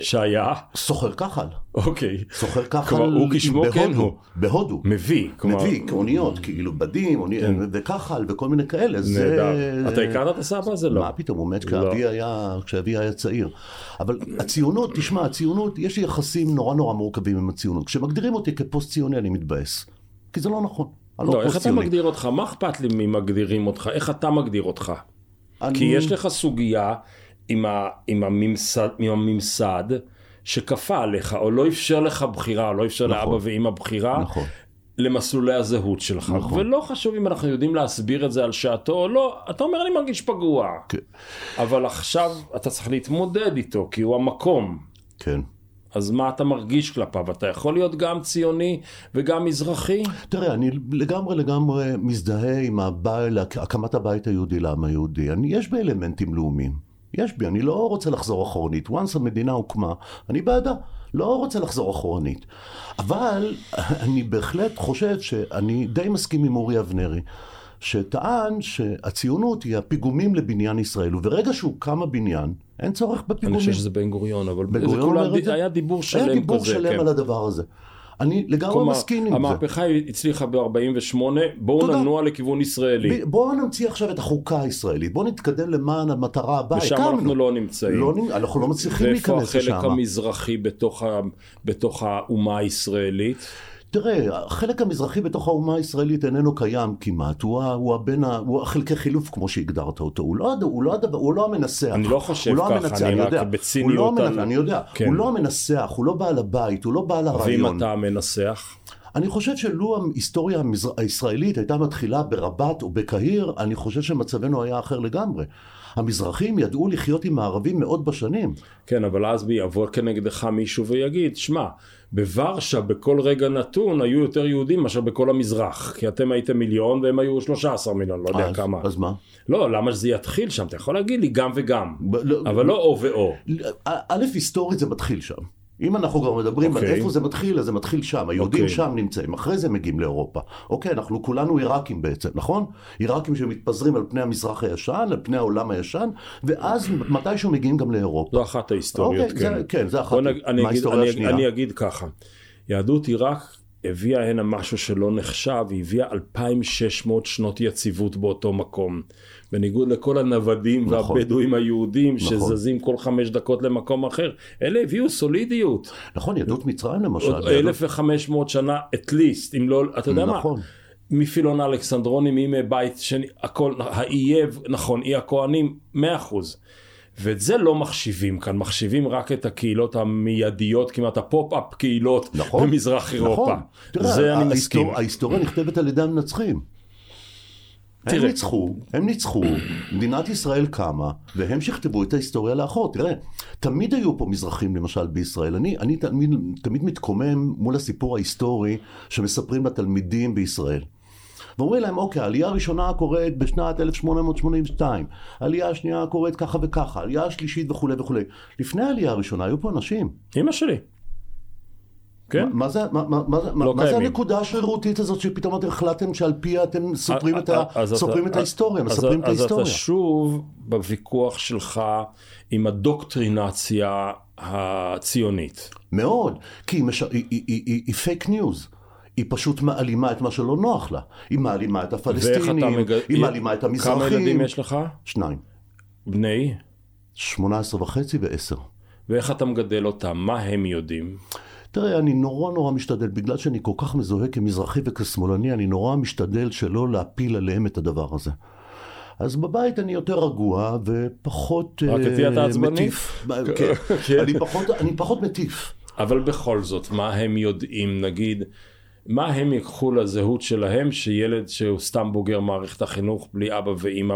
שהיה? סוחר כחל. אוקיי. סוחר כחל כלומר, הוא כשמו. כן הוא. בהודו. מביא. כלומר, מביא, כאוניות, כאילו בדים, אוני- וכחל וכל מיני כאלה. זה... נהדר. אתה הכרת את הסבא הזה? לא. מה פתאום, הוא מת לא. כשאבי היה, כשאבי היה צעיר. אבל הציונות, תשמע, הציונות, יש לי יחסים נורא נורא מורכבים עם הציונות. כשמגדירים אותי כפוסט ציוני אני מתבאס. כי זה לא נכון. לא, לא איך אתה. מגדיר אותך? מה אכפת לי מי מגדירים אותך? איך אתה מגדיר אותך? אני- כי יש לך סוגיה עם, ה, עם, הממסד, עם הממסד שכפה עליך, או לא אפשר לך בחירה, או לא אפשר נכון. לאבא ואמא בחירה נכון. למסלולי הזהות שלך. נכון. ולא חשוב אם אנחנו יודעים להסביר את זה על שעתו או לא, אתה אומר אני מרגיש פגוע. כן. אבל עכשיו אתה צריך להתמודד איתו, כי הוא המקום. כן. אז מה אתה מרגיש כלפיו? אתה יכול להיות גם ציוני וגם מזרחי? תראה, אני לגמרי לגמרי מזדהה עם הבית, הקמת הבית היהודי לעם היהודי. אני, יש בי אלמנטים לאומיים. יש בי, אני לא רוצה לחזור אחורנית. once המדינה הוקמה, אני בעדה. לא רוצה לחזור אחורנית. אבל אני בהחלט חושב שאני די מסכים עם אורי אבנרי, שטען שהציונות היא הפיגומים לבניין ישראל, וברגע שהוקם הבניין, אין צורך אני בפיגומים. חושב שזה בן גוריון, אבל בן גוריון אומר את זה? היה דיבור שלם כזה. היה דיבור שלם כן. על הדבר הזה. אני לגמרי כלומר, מסכים עם זה. המהפכה הצליחה ב-48, בואו תודה. ננוע לכיוון ישראלי. ב- בואו נמציא עכשיו את החוקה הישראלית, בואו נתקדם למען המטרה הבאה. ושם הקמנו. אנחנו לא נמצאים. לא, אנחנו לא מצליחים ואיפה להיכנס החלק לשם. המזרחי בתוך, ה, בתוך האומה הישראלית? תראה, החלק המזרחי בתוך האומה הישראלית איננו קיים כמעט, הוא, הוא, הבן ה, הוא החלקי חילוף כמו שהגדרת אותו, הוא לא, הוא לא, הדבר, הוא לא המנסח. אני לא חושב הוא לא ככה, המנצח, אני רק יודע. בציניות הוא לא המנצח, אני יודע, כן. הוא לא המנסח, הוא לא בעל הבית, הוא לא בעל ואם הרעיון. אתה מנסח, אני חושב שלו ההיסטוריה המזר... הישראלית הייתה מתחילה ברבת או בקהיר, אני חושב שמצבנו היה אחר לגמרי. המזרחים ידעו לחיות עם הערבים מאוד בשנים. כן, אבל אז יבוא כנגדך מישהו ויגיד, שמע, בוורשה בכל רגע נתון היו יותר יהודים מאשר בכל המזרח, כי אתם הייתם מיליון והם היו 13 מיליון, לא יודע אז, כמה. אז מה? לא, למה שזה יתחיל שם? אתה יכול להגיד לי גם וגם, ב- לא- אבל לא או ואו. א', היסטורית זה מתחיל שם. אם אנחנו כבר מדברים על אוקיי. איפה זה מתחיל, אז זה מתחיל שם. היהודים אוקיי. שם נמצאים, אחרי זה מגיעים לאירופה. אוקיי, אנחנו כולנו עיראקים בעצם, נכון? עיראקים שמתפזרים על פני המזרח הישן, על פני העולם הישן, ואז מתישהו מגיעים גם לאירופה. זו אחת ההיסטוריות, אוקיי, כן. זה- כן, זה אחת מההיסטוריה השנייה. אני אגיד ככה, יהדות עיראק הביאה הנה משהו שלא נחשב, היא הביאה 2,600 שנות יציבות באותו מקום. בניגוד לכל הנוודים נכון. והבדואים היהודים נכון. שזזים כל חמש דקות למקום אחר, אלה הביאו סולידיות. נכון, יהדות מצרים למשל. עוד ביהדות- 1,500 שנה at least, אם לא, אתה יודע מה? נכון. מפילון אלכסנדרוני, מימי בית שני, הכל, האייב, נכון, אי הכהנים, מאה אחוז. ואת זה לא מחשיבים כאן, מחשיבים רק את הקהילות המיידיות, כמעט ה pop-up קהילות נכון, במזרח אירופה. נכון. תראה, זה אני ההיסטור- מסכים. ההיסטוריה נכתבת על ידי המנצחים. הם תראה. ניצחו, הם ניצחו, מדינת ישראל קמה, והם שכתבו את ההיסטוריה לאחור. תראה, תמיד היו פה מזרחים למשל בישראל. אני, אני תמיד, תמיד מתקומם מול הסיפור ההיסטורי שמספרים לתלמידים בישראל. ואומרים להם, אוקיי, העלייה הראשונה קורית בשנת 1882, העלייה השנייה קורית ככה וככה, העלייה השלישית וכולי וכולי. לפני העלייה הראשונה היו פה אנשים. אמא שלי. כן? מה זה, מה, מה, מה, לא מה זה. הנקודה השרירותית הזאת שפתאום אתם החלטתם שעל פיה אתם סופרים, את, ה, אז אתה- סופרים את ההיסטוריה, אז- מספרים את אז ההיסטוריה? אתה שוב בוויכוח שלך עם האינדוקטרינציה הציונית. מאוד, כי היא, היא fake news. היא פשוט מעלימה את מה שלא נוח לה. היא מעלימה את הפלסטינים, מג... היא מעלימה את המזרחים. כמה ילדים יש לך? שניים. בני? 18 וחצי ועשר. ואיך אתה מגדל אותם? מה הם יודעים? תראה, אני נורא נורא משתדל, בגלל שאני כל כך מזוהה כמזרחי וכשמאלני, אני נורא משתדל שלא להפיל עליהם את הדבר הזה. אז בבית אני יותר רגוע ופחות רק אה, איתי אתה עצבני? מטיף. כן. כן. אני פחות- אני פחות מטיף. אבל בכל זאת, מה הם יודעים, נגיד, מה הם ייקחו לזהות שלהם שילד שהוא סתם בוגר מערכת החינוך בלי אבא ואימא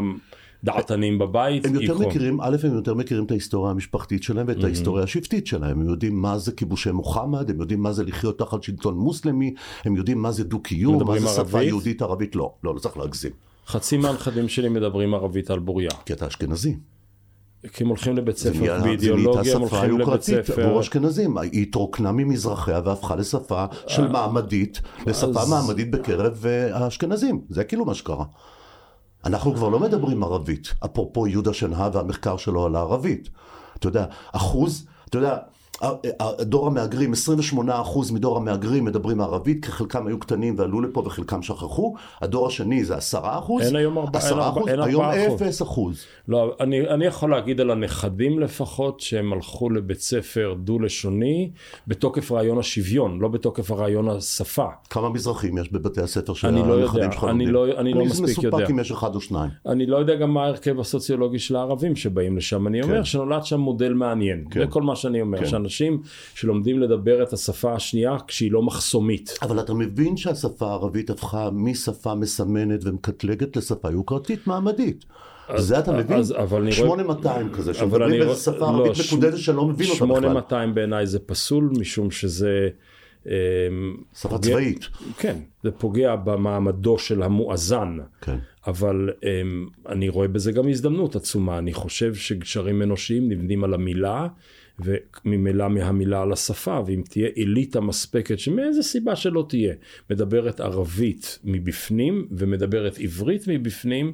דעתנים בבית, הם יותר ייקחו? מכירים, א', הם יותר מכירים את ההיסטוריה המשפחתית שלהם ואת ההיסטוריה השבטית שלהם. הם יודעים מה זה כיבושי מוחמד, הם יודעים מה זה לחיות תחת שלטון מוסלמי, הם יודעים מה זה דו-קיום, מה זה שפה? יהודית ערבית. לא, לא, לא צריך להגזים. חצי מהנכדים שלי מדברים ערבית על בוריה. כי אתה אשכנזי. כי הם הולכים לבית זה ספר זה באידיאולוגיה, נהייתה הם שפה הולכים לבית ספר. עבור אשכנזים. היא התרוקנה ממזרחיה והפכה לשפה של מעמדית, לשפה מעמדית בקרב אה, האשכנזים. זה כאילו מה שקרה. אנחנו כבר לא מדברים ערבית, אפרופו יהודה שנהב והמחקר שלו על הערבית. אתה יודע, אחוז, אתה יודע, דור המהגרים, 28% מדור המהגרים מדברים ערבית, כי חלקם היו קטנים ועלו לפה וחלקם שכחו. הדור השני זה 10%. אין היום ארבע- אין 10%, ארבע- אין היום ארבעה אחוז. 0%. לא, אני, אני יכול להגיד על הנכדים לפחות שהם הלכו לבית ספר דו-לשוני בתוקף רעיון השוויון, לא בתוקף הרעיון השפה. כמה מזרחים יש בבתי הספר של אני לא הנכדים יודע, שלך אני לומדים? לא- אני לא מספיק יודע. מסופק אם יש אחד או שניים. אני לא יודע גם מה ההרכב הסוציולוגי של הערבים שבאים לשם. אני אומר כן. שנולד שם מודל מעניין. כן. זה כל מה שאני אומר. כן. שאנשים שלומדים לדבר את השפה השנייה כשהיא לא מחסומית. אבל אתה מבין שהשפה הערבית הפכה משפה מסמנת ומקטלגת לשפה יוקרתית מעמדית. זה אתה מבין? אז- אבל אני רואה- 8200 כזה, שמדברים רואה- שפה לא, ערבית ש- מקודדת שאני לא מבין אותה בכלל. 8200 בעיניי זה פסול משום שזה... אמ, שפה פוגע- צבאית. כן, זה פוגע במעמדו של המואזן. כן. אבל um, אני רואה בזה גם הזדמנות עצומה. אני חושב שגשרים אנושיים נבנים על המילה, וממילא מהמילה על השפה, ואם תהיה אליטה מספקת, שמאיזה סיבה שלא תהיה, מדברת ערבית מבפנים ומדברת עברית מבפנים,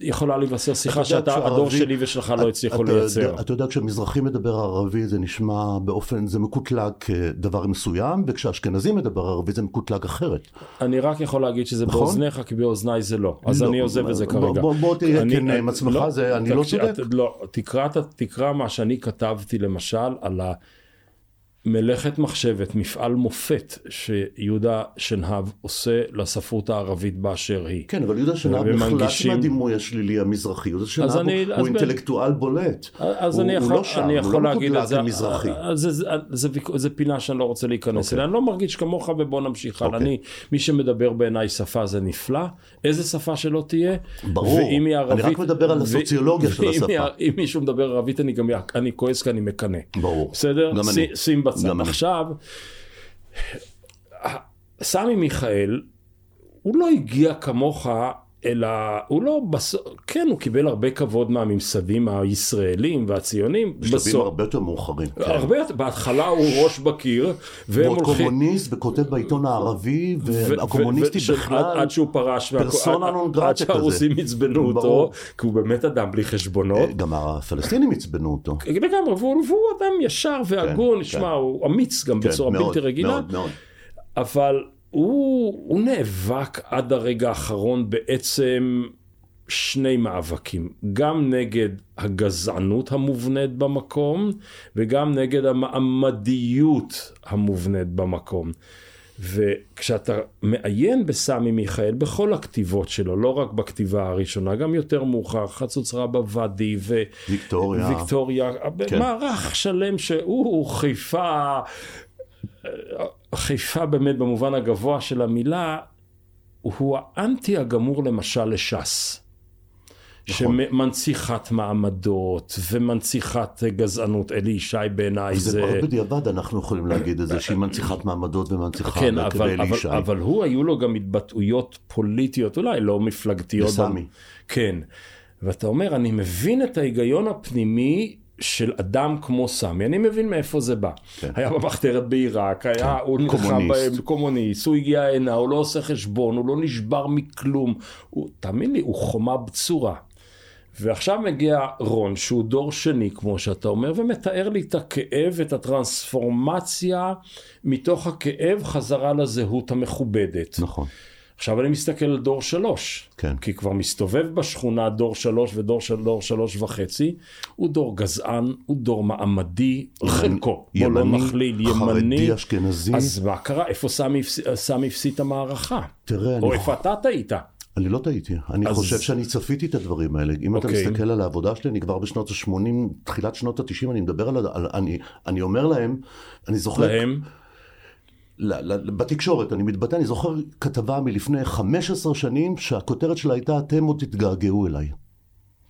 יכולה להיווסר שיחה שאתה, הדור שלי ושלך לא הצליחו לייצר. אתה יודע, כשמזרחי מדבר ערבית זה נשמע באופן, זה מקוטלג כדבר מסוים, וכשאשכנזי מדבר ערבית זה מקוטלג אחרת. אני רק יכול להגיד שזה נכון? באוזניך, כי באוזניי זה לא. אז לא, אני עוזב את זה כרגע. בוא- תהיה אני- כן עם עצמך, לא, אני לא צודק. לא, תקרא, ה- מה שאני כתבתי למשל על מלאכת מחשבת, מפעל מופת שיהודה שנהב עושה לספרות הערבית באשר היא. כן, אבל יהודה שנהב נחלש ומנגישים- מהדימוי השלילי המזרחי. יהודה שנהב אז אני- הוא- הוא ב- אינטלקטואל בולט. אז הוא- אני הוא יכול, לא שם, אני הוא יכול לא להגיד את זה, כמזרחי. זה, זה, זה, ויכוח- זה פינה שאני לא רוצה להיכנס אליה, אני לא מרגיש כמוך ובוא נמשיך הלאה. אוקיי. אני, מי שמדבר בעיניי שפה זה נפלא, איזה שפה שלא תהיה, ברור. ואם היא אני ערבית, רק מדבר על ו- הסוציולוגיה של ואם השפה. אם מישהו מדבר ערבית אני גם, אני כועס כי אני מקנא. ברור. בסדר? גם אני. שים גם אני. עכשיו, סמי מיכאל, הוא לא הגיע כמוך, אלא הוא לא בסוף, כן, הוא קיבל הרבה כבוד מהממסדים הישראלים והציונים, בשלבים. הרבה יותר מאוחרים. כן. הרבה יותר, בהתחלה הוא ראש בקיר, והם ועוד הולכים... קומוניסט וכותב בעיתון הערבי, והקומוניסטי עד, בכלל. עד שהוא פרש, פרסונה נון גרטה עד שהרוסים כזה. עצבנו אותו. כי הוא באמת אדם בלי חשבונות. גם הפלסטינים עצבנו אותו. לגמרי, והוא, אדם ישר והגון, כן, שמע, כן. הוא אמיץ גם כן, בצורה בלתי רגילה, מאוד, מאוד. אבל הוא, הוא נאבק עד הרגע האחרון בעצם שני מאבקים, גם נגד הגזענות המובנית במקום, וגם נגד המעמדיות המובנית במקום. וכשאתה מעיין בסמי מיכאל בכל הכתיבות שלו, לא רק בכתיבה הראשונה, גם יותר מאוחר, חצוץ רבא ואדי ו... ויקטוריה. ויקטוריה, כן. מערך שלם שהוא חיפה, חיפה באמת במובן הגבוה של המילה, הוא האנטי הגמור למשל לש"ס. נכון. שמנציחת מעמדות ומנציחת גזענות, אלי ישי בעיניי זה זה... רק בדיעבד אנחנו יכולים להגיד את זה, שהיא מנציחת מעמדות ומנציחה כן, אבל, אלי אבל, ישי. אבל הוא היו לו גם התבטאויות פוליטיות, אולי לא מפלגתיות. לסמי. כן. ואתה אומר, אני מבין את ההיגיון הפנימי של אדם כמו סמי, אני מבין מאיפה זה בא. כן. היה במחתרת בעיראק, היה, הוא נלחם. בהם, קומוניסט, הוא הגיע הנה, הוא לא עושה חשבון, הוא לא נשבר מכלום. הוא, תאמין לי, הוא חומה בצורה. ועכשיו מגיע רון, שהוא דור שני, כמו שאתה אומר, ומתאר לי את הכאב, את הטרנספורמציה מתוך הכאב חזרה לזהות המכובדת. נכון. עכשיו אני מסתכל על דור שלוש, כן. כי כבר מסתובב בשכונה דור שלוש ודור של דור שלוש וחצי, הוא דור גזען, הוא דור מעמדי, חלקו, בוא לא נכליל, ימני, חרדי, אשכנזי. אז מה קרה? איפה סמי הפס- סמי הפסיד את המערכה? תראה, או אני איפה אתה טעית? אני לא טעיתי, אני אז- חושב שאני צפיתי את הדברים האלה. אם אתה אוקיי. מסתכל על העבודה שלי, אני כבר בשנות ה-80, תחילת שנות ה-90, אני מדבר על... על אני, אני אומר להם, אני זוכר... להם? בתקשורת, אני מתבטא, אני זוכר כתבה מלפני 15 שנים, שהכותרת שלה הייתה, אתם עוד תתגעגעו אליי.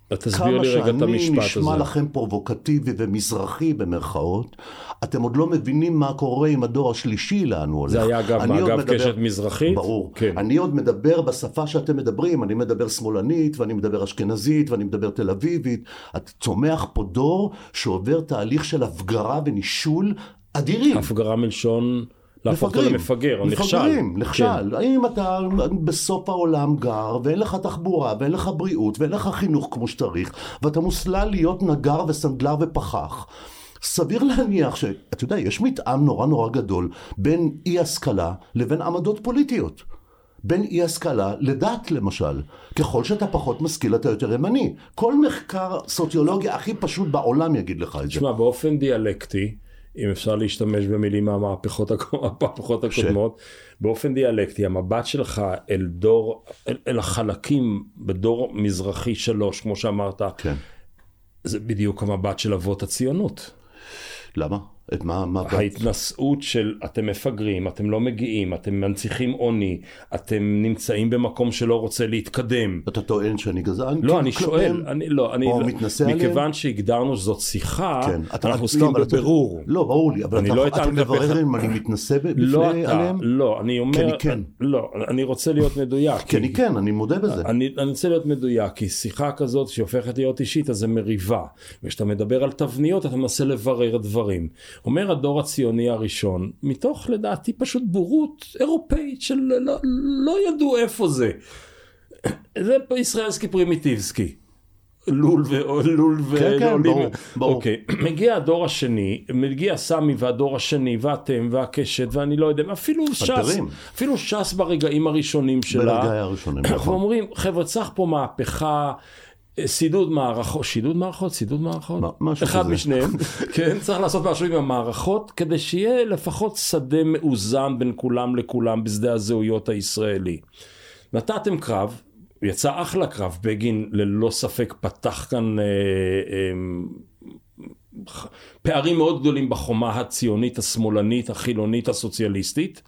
תסביר כמה לי רגע את שאני המשפט נשמע הזה. לכם פרובוקטיבי ומזרחי במרכאות, אתם עוד לא מבינים מה קורה עם הדור השלישי לאן הוא הולך. זה היה אגב מאגב מדבר- קשת מזרחית? ברור. כן. אני עוד מדבר בשפה שאתם מדברים, אני מדבר שמאלנית, ואני מדבר אשכנזית, ואני מדבר תל אביבית. את צומח פה דור שעובר תהליך של הפגרה ונישול אדירים. הפגרה מלשון להפוך אותו למפגר, או נכשל. מפגרים, כן. נכשל. האם אתה בסוף העולם גר, ואין לך תחבורה, ואין לך בריאות, ואין לך חינוך כמו שצריך, ואתה מוסלל להיות נגר וסנדלר ופחח. סביר להניח שאתה יודע, יש מתאם נורא נורא גדול בין אי השכלה לבין עמדות פוליטיות. בין אי השכלה לדת למשל. ככל שאתה פחות משכיל אתה יותר ימני. כל מחקר סוציולוגיה הכי פשוט בעולם יגיד לך את זה. תשמע, באופן דיאלקטי, אם אפשר להשתמש במילים מהמהפכות הקו- המהפכות הקודמות, באופן דיאלקטי, המבט שלך אל דור, אל, אל החלקים בדור מזרחי שלוש, כמו שאמרת, כן. זה בדיוק המבט של אבות הציונות. למה? את מה? מה ההתנשאות של אתם מפגרים, אתם לא מגיעים, אתם מנציחים עוני, אתם נמצאים במקום שלא רוצה להתקדם. אתה טוען שאני גזען? לא, כאילו אני? שואל, אני לא, אני או לא, מתנשא עליהם? מכיוון שהגדרנו שזאת שיחה, כן, אתה- אנחנו לא, עוסקים בבירור. לא, ברור לי, אבל אני אתה, לא מברר. אם אני מתנשא לא בפני עליהם? לא, אני אומר, כי אני כן. לא, אני רוצה להיות מדויק. כי אני כן, אני מודה בזה. אני, אני רוצה להיות מדויק, כי שיחה כזאת שהופכת להיות אישית, אז זה מריבה. וכשאתה מדבר על תבניות, אתה מנסה לברר דברים. אומר הדור הציוני הראשון, מתוך לדעתי פשוט בורות אירופאית של לא, לא ידעו איפה זה. זה ישראלסקי פרימיטיבסקי. לול ו... לול ו... כן, כן. ברור, ברור. אוקיי, מגיע הדור השני, מגיע סמי והדור השני, ואתם, והקשת, ואני לא יודע, אפילו ש"ס. אפילו ש"ס ברגעים הראשונים שלה. ברגעי הראשונים, אנחנו נכון. אומרים, חבר'ה, צריך פה מהפכה. סידוד מערכות, שידוד מערכות, סידוד מערכות, משהו אחד כזה. משניהם, כן, צריך לעשות משהו עם המערכות, כדי שיהיה לפחות שדה מאוזן בין כולם לכולם בשדה הזהויות הישראלי. נתתם קרב, יצא אחלה קרב, בגין ללא ספק פתח כאן אה, אה, פערים מאוד גדולים בחומה הציונית, השמאלנית, החילונית, הסוציאליסטית.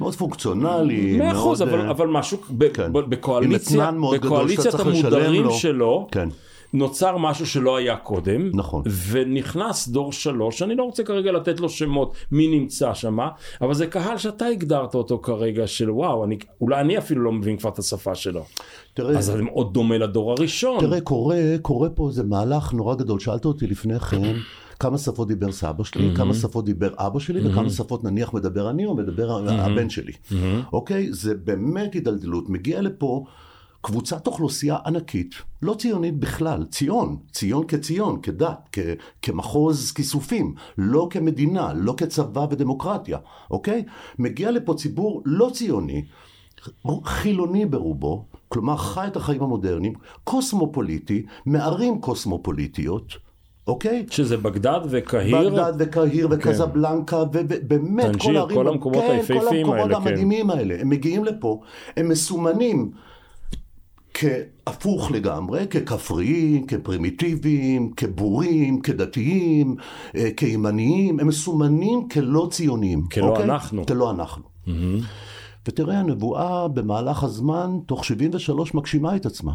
מאוד פונקציונלי, מאה אחוז, מאוד, אבל, אה, אבל משהו, ב, כן. בקואליציה, בקואליציית המודרים לו. שלו, כן. נוצר משהו שלא היה קודם, נכון. ונכנס דור שלוש, אני לא רוצה כרגע לתת לו שמות מי נמצא שם, אבל זה קהל שאתה הגדרת אותו כרגע של וואו, אני, אולי אני אפילו לא מבין כבר את השפה שלו. תראה, אז זה מאוד דומה לדור הראשון. תראה, קורה, קורה פה איזה מהלך נורא גדול. שאלת אותי לפני כן, כמה שפות דיבר סבא שלי, כמה שפות דיבר אבא שלי, וכמה שפות נניח מדבר אני או מדבר הבן שלי. אוקיי? זה באמת הידלדלות. מגיע לפה קבוצת אוכלוסייה ענקית, לא ציונית בכלל, ציון, ציון כציון, כדת, כ- כמחוז כיסופים, לא כמדינה, לא כצבא ודמוקרטיה, אוקיי? מגיע לפה ציבור לא ציוני, חילוני ברובו, כלומר חי את החיים המודרניים, קוסמופוליטי, מערים קוסמופוליטיות, אוקיי? שזה בגדד וקהיר, בגדד וקהיר וקזבלנקה ובאמת כל הערים, כל המקומות כן, היפהפיים כל המקומות האלה, כן. המדהימים האלה, הם מגיעים לפה, הם מסומנים כהפוך לגמרי, ככפריים, כפרימיטיביים, כבורים, כדתיים, אה, כימניים, הם מסומנים כלא ציוניים. כלא אוקיי? אנחנו. כלא אנחנו. ותראה, הנבואה במהלך הזמן, תוך 73 מגשימה את עצמה.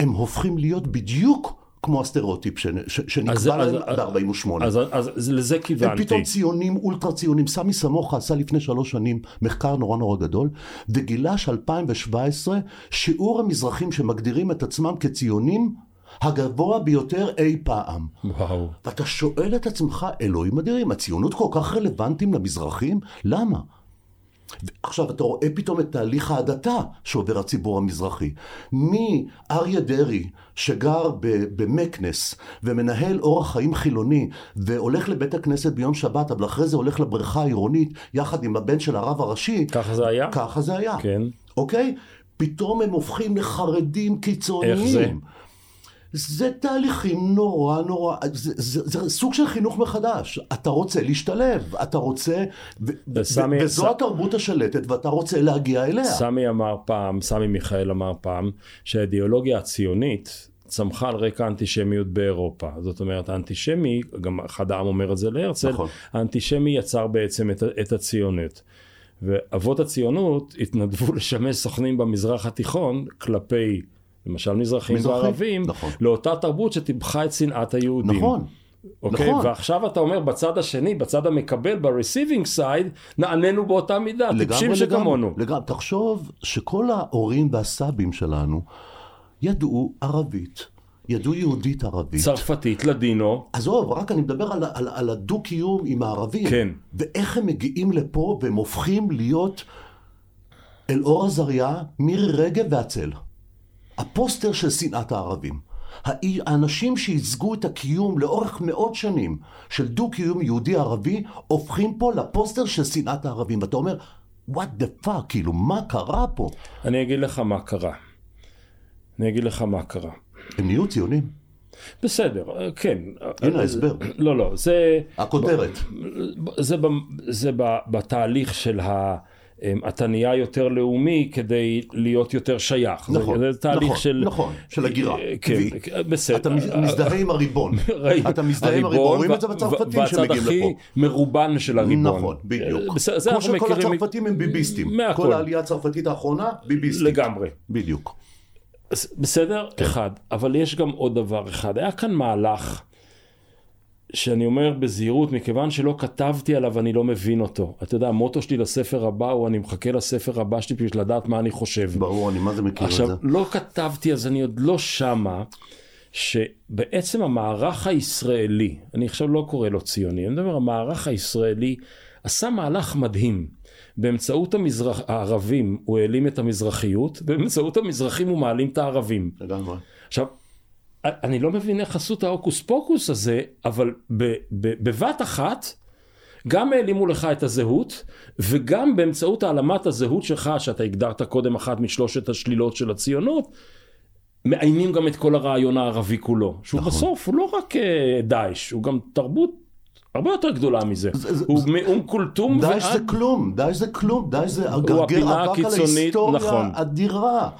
הם הופכים להיות בדיוק כמו הסטריאוטיפ ש- אז- שנקבע להם ב-48. אז, אז, אז לזה הם כיוונתי. פתאום ציונים, אולטרה ציונים. סמי סמוכה עשה לפני שלוש שנים מחקר נורא נורא גדול, וגילה ש-2017 שיעור המזרחים שמגדירים את עצמם כציונים הגבוה ביותר אי פעם. וואו. ואתה שואל את עצמך, אלוהים אדירים, הציונות כל כך רלוונטיים למזרחים? למה? עכשיו אתה רואה פתאום את תהליך ההדתה שעובר הציבור המזרחי. מאריה דרעי שגר במקנס ומנהל אורח חיים חילוני והולך לבית הכנסת ביום שבת אבל אחרי זה הולך לבריכה העירונית יחד עם הבן של הרב הראשי. ככה זה היה? ככה זה היה. כן. אוקיי? פתאום הם הופכים לחרדים קיצוניים. איך זה? זה תהליכים נורא נורא, זה, זה, זה סוג של חינוך מחדש. אתה רוצה להשתלב, אתה רוצה, ו, ו, סמי- וזו ס- התרבות השלטת ואתה רוצה להגיע אליה. סמי אמר פעם, סמי מיכאל אמר פעם, שהאידיאולוגיה הציונית צמחה על רקע האנטישמיות באירופה. זאת אומרת, האנטישמי, גם אחד העם אומר את זה להרצל, נכון. האנטישמי יצר בעצם את, את הציונות. ואבות הציונות התנדבו לשמש סוכנים במזרח התיכון כלפי, למשל מזרחים מזרחים, וערבים, נכון. לאותה תרבות שטיפחה את שנאת היהודים. נכון. אוקיי? נכון. ועכשיו אתה אומר בצד השני, בצד המקבל, ב-receiving side, נעננו באותה מידה, טיפשים שכמונו. לגמרי. תחשוב שכל ההורים והסבים שלנו ידעו ערבית, ידעו יהודית ערבית. צרפתית, לדינו, עזוב, רק אני מדבר על, על, על הדו-קיום עם הערבים. כן. ואיך הם מגיעים לפה והם הופכים להיות אלאור עזריה, מירי רגב והצל. הפוסטר של שנאת הערבים. האנשים שייצגו את הקיום לאורך מאות שנים של דו-קיום יהודי-ערבי, הופכים פה לפוסטר של שנאת הערבים. ואתה אומר, what the fuck, כאילו, מה קרה פה? אני אגיד לך מה קרה. אני אגיד לך מה קרה. הם נהיו ציונים. בסדר, כן. הנה ההסבר. לא, לא, זה, הכותרת. זה, ב, זה ב, בתהליך של ה... אתה נהיה יותר לאומי כדי להיות יותר שייך. נכון, זה, זה תהליך נכון, של... נכון, של הגירה, כן, טבעי. בסדר. אתה מז- מזדהה עם הריבון. אתה מזדהה עם הריבון, רואים את זה בצרפתים והצד שמגיעים הכי לפה. מרובן של הריבון. נכון, בדיוק. בסדר, זה כמו שכל הצרפתים הם ביביסטים. מהכל. כל העלייה הצרפתית האחרונה, ביביסטים. לגמרי. בדיוק. בסדר? כן. אחד. אבל יש גם עוד דבר אחד. היה כאן מהלך שאני אומר בזהירות, מכיוון שלא כתבתי עליו, אני לא מבין אותו. אתה יודע, המוטו שלי לספר הבא הוא אני מחכה לספר הבא שלי בשביל לדעת מה אני חושב. ברור, אני מה זה מכיר את עכשיו, זה. לא כתבתי, אז אני עוד לא שמה, שבעצם המערך הישראלי, אני עכשיו לא קורא לו ציוני, אני מדבר, המערך הישראלי עשה מהלך מדהים. באמצעות המזרח, הערבים הוא העלים את המזרחיות, ובאמצעות המזרחים הוא מעלים את הערבים. לגמרי. עכשיו, אני לא מבין איך עשו את ההוקוס פוקוס הזה, אבל ב, ב, בבת אחת, גם העלימו לך את הזהות, וגם באמצעות העלמת הזהות שלך, שאתה הגדרת קודם אחת משלושת השלילות של הציונות, מאיינים גם את כל הרעיון הערבי כולו, שהוא נכון. בסוף הוא לא רק אה, דאעש, הוא גם תרבות הרבה יותר גדולה מזה. זה- זה- הוא זה- מאום כולתום דאעש זה ועד... כלום, דאעש זה כלום, דאעש זה גרגר אבק על ההיסטוריה נכון. אדירה.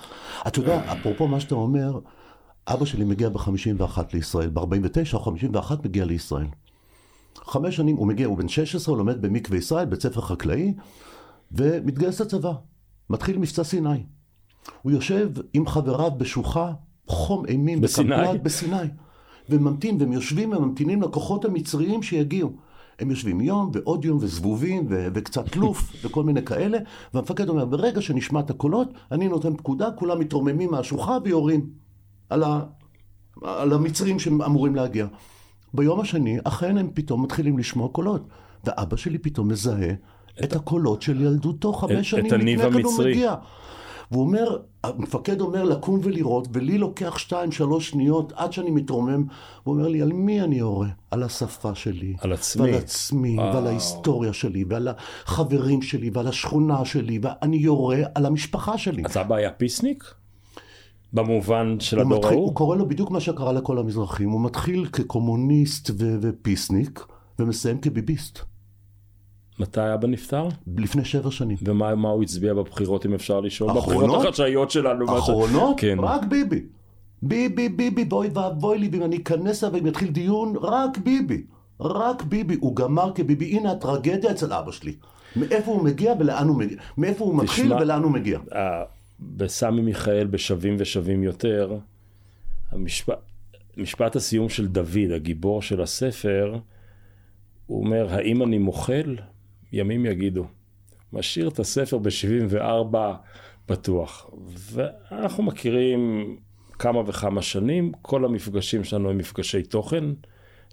אתה יודע, אפרופו מה שאתה אומר, אבא שלי מגיע ב-51 לישראל, ב-49 או 51 מגיע לישראל. חמש שנים, הוא מגיע, הוא בן 16, הוא לומד במקווה ישראל, בית ספר חקלאי, ומתגייס לצבא. מתחיל מבצע סיני. הוא יושב עם חבריו בשוחה, חום אימים, בסיני? בקפל"ד בסיני. וממתין, והם יושבים וממתינים לכוחות המצריים שיגיעו. הם יושבים יום ועוד יום וזבובים ו- וקצת לוף וכל מיני כאלה, והמפקד אומר, ברגע שנשמע את הקולות, אני נותן פקודה, כולם מתרוממים מהשוחה ויורים על, ה- על המצרים שאמורים להגיע. ביום השני, אכן הם פתאום מתחילים לשמוע קולות, ואבא שלי פתאום מזהה את הקולות של ילדותו את- חמש שנים את לפני הוא המצרי. מגיע. והוא אומר, המפקד אומר לקום ולראות, ולי לוקח שתיים, שלוש שניות עד שאני מתרומם. הוא אומר לי, על מי אני יורה? על השפה שלי. על עצמי. ועל עצמי, וואו. ועל ההיסטוריה שלי, ועל החברים שלי, ועל השכונה שלי, ואני יורה על המשפחה שלי. אז אבא היה פיסניק? במובן של הדור מתחיל, ההוא? הוא קורא לו בדיוק מה שקרה לכל המזרחים, הוא מתחיל כקומוניסט ו- ופיסניק, ומסיים כביביסט. מתי אבא נפטר? לפני שבע שנים. ומה מה הוא הצביע בבחירות אם אפשר לשאול? אחרונות? בבחירות החשאיות שלנו. מה ש- אחרונות? כן. רק ביבי. ביבי, ביבי, בואי ואבוי לי, ואם אני אכנס אליו ואם יתחיל דיון, רק ביבי. רק ביבי. הוא גמר כביבי. הנה הטרגדיה אצל אבא שלי. מאיפה הוא מגיע ולאן הוא מגיע. מאיפה הוא מתחיל ולאן הוא מגיע. בסמי מיכאל בשווים ושווים יותר, המשפט, משפט הסיום של דוד, הגיבור של הספר, הוא אומר, האם אני מוחל? ימים יגידו. משאיר את הספר ב-74 פתוח. ואנחנו מכירים כמה וכמה שנים, כל המפגשים שלנו הם מפגשי תוכן.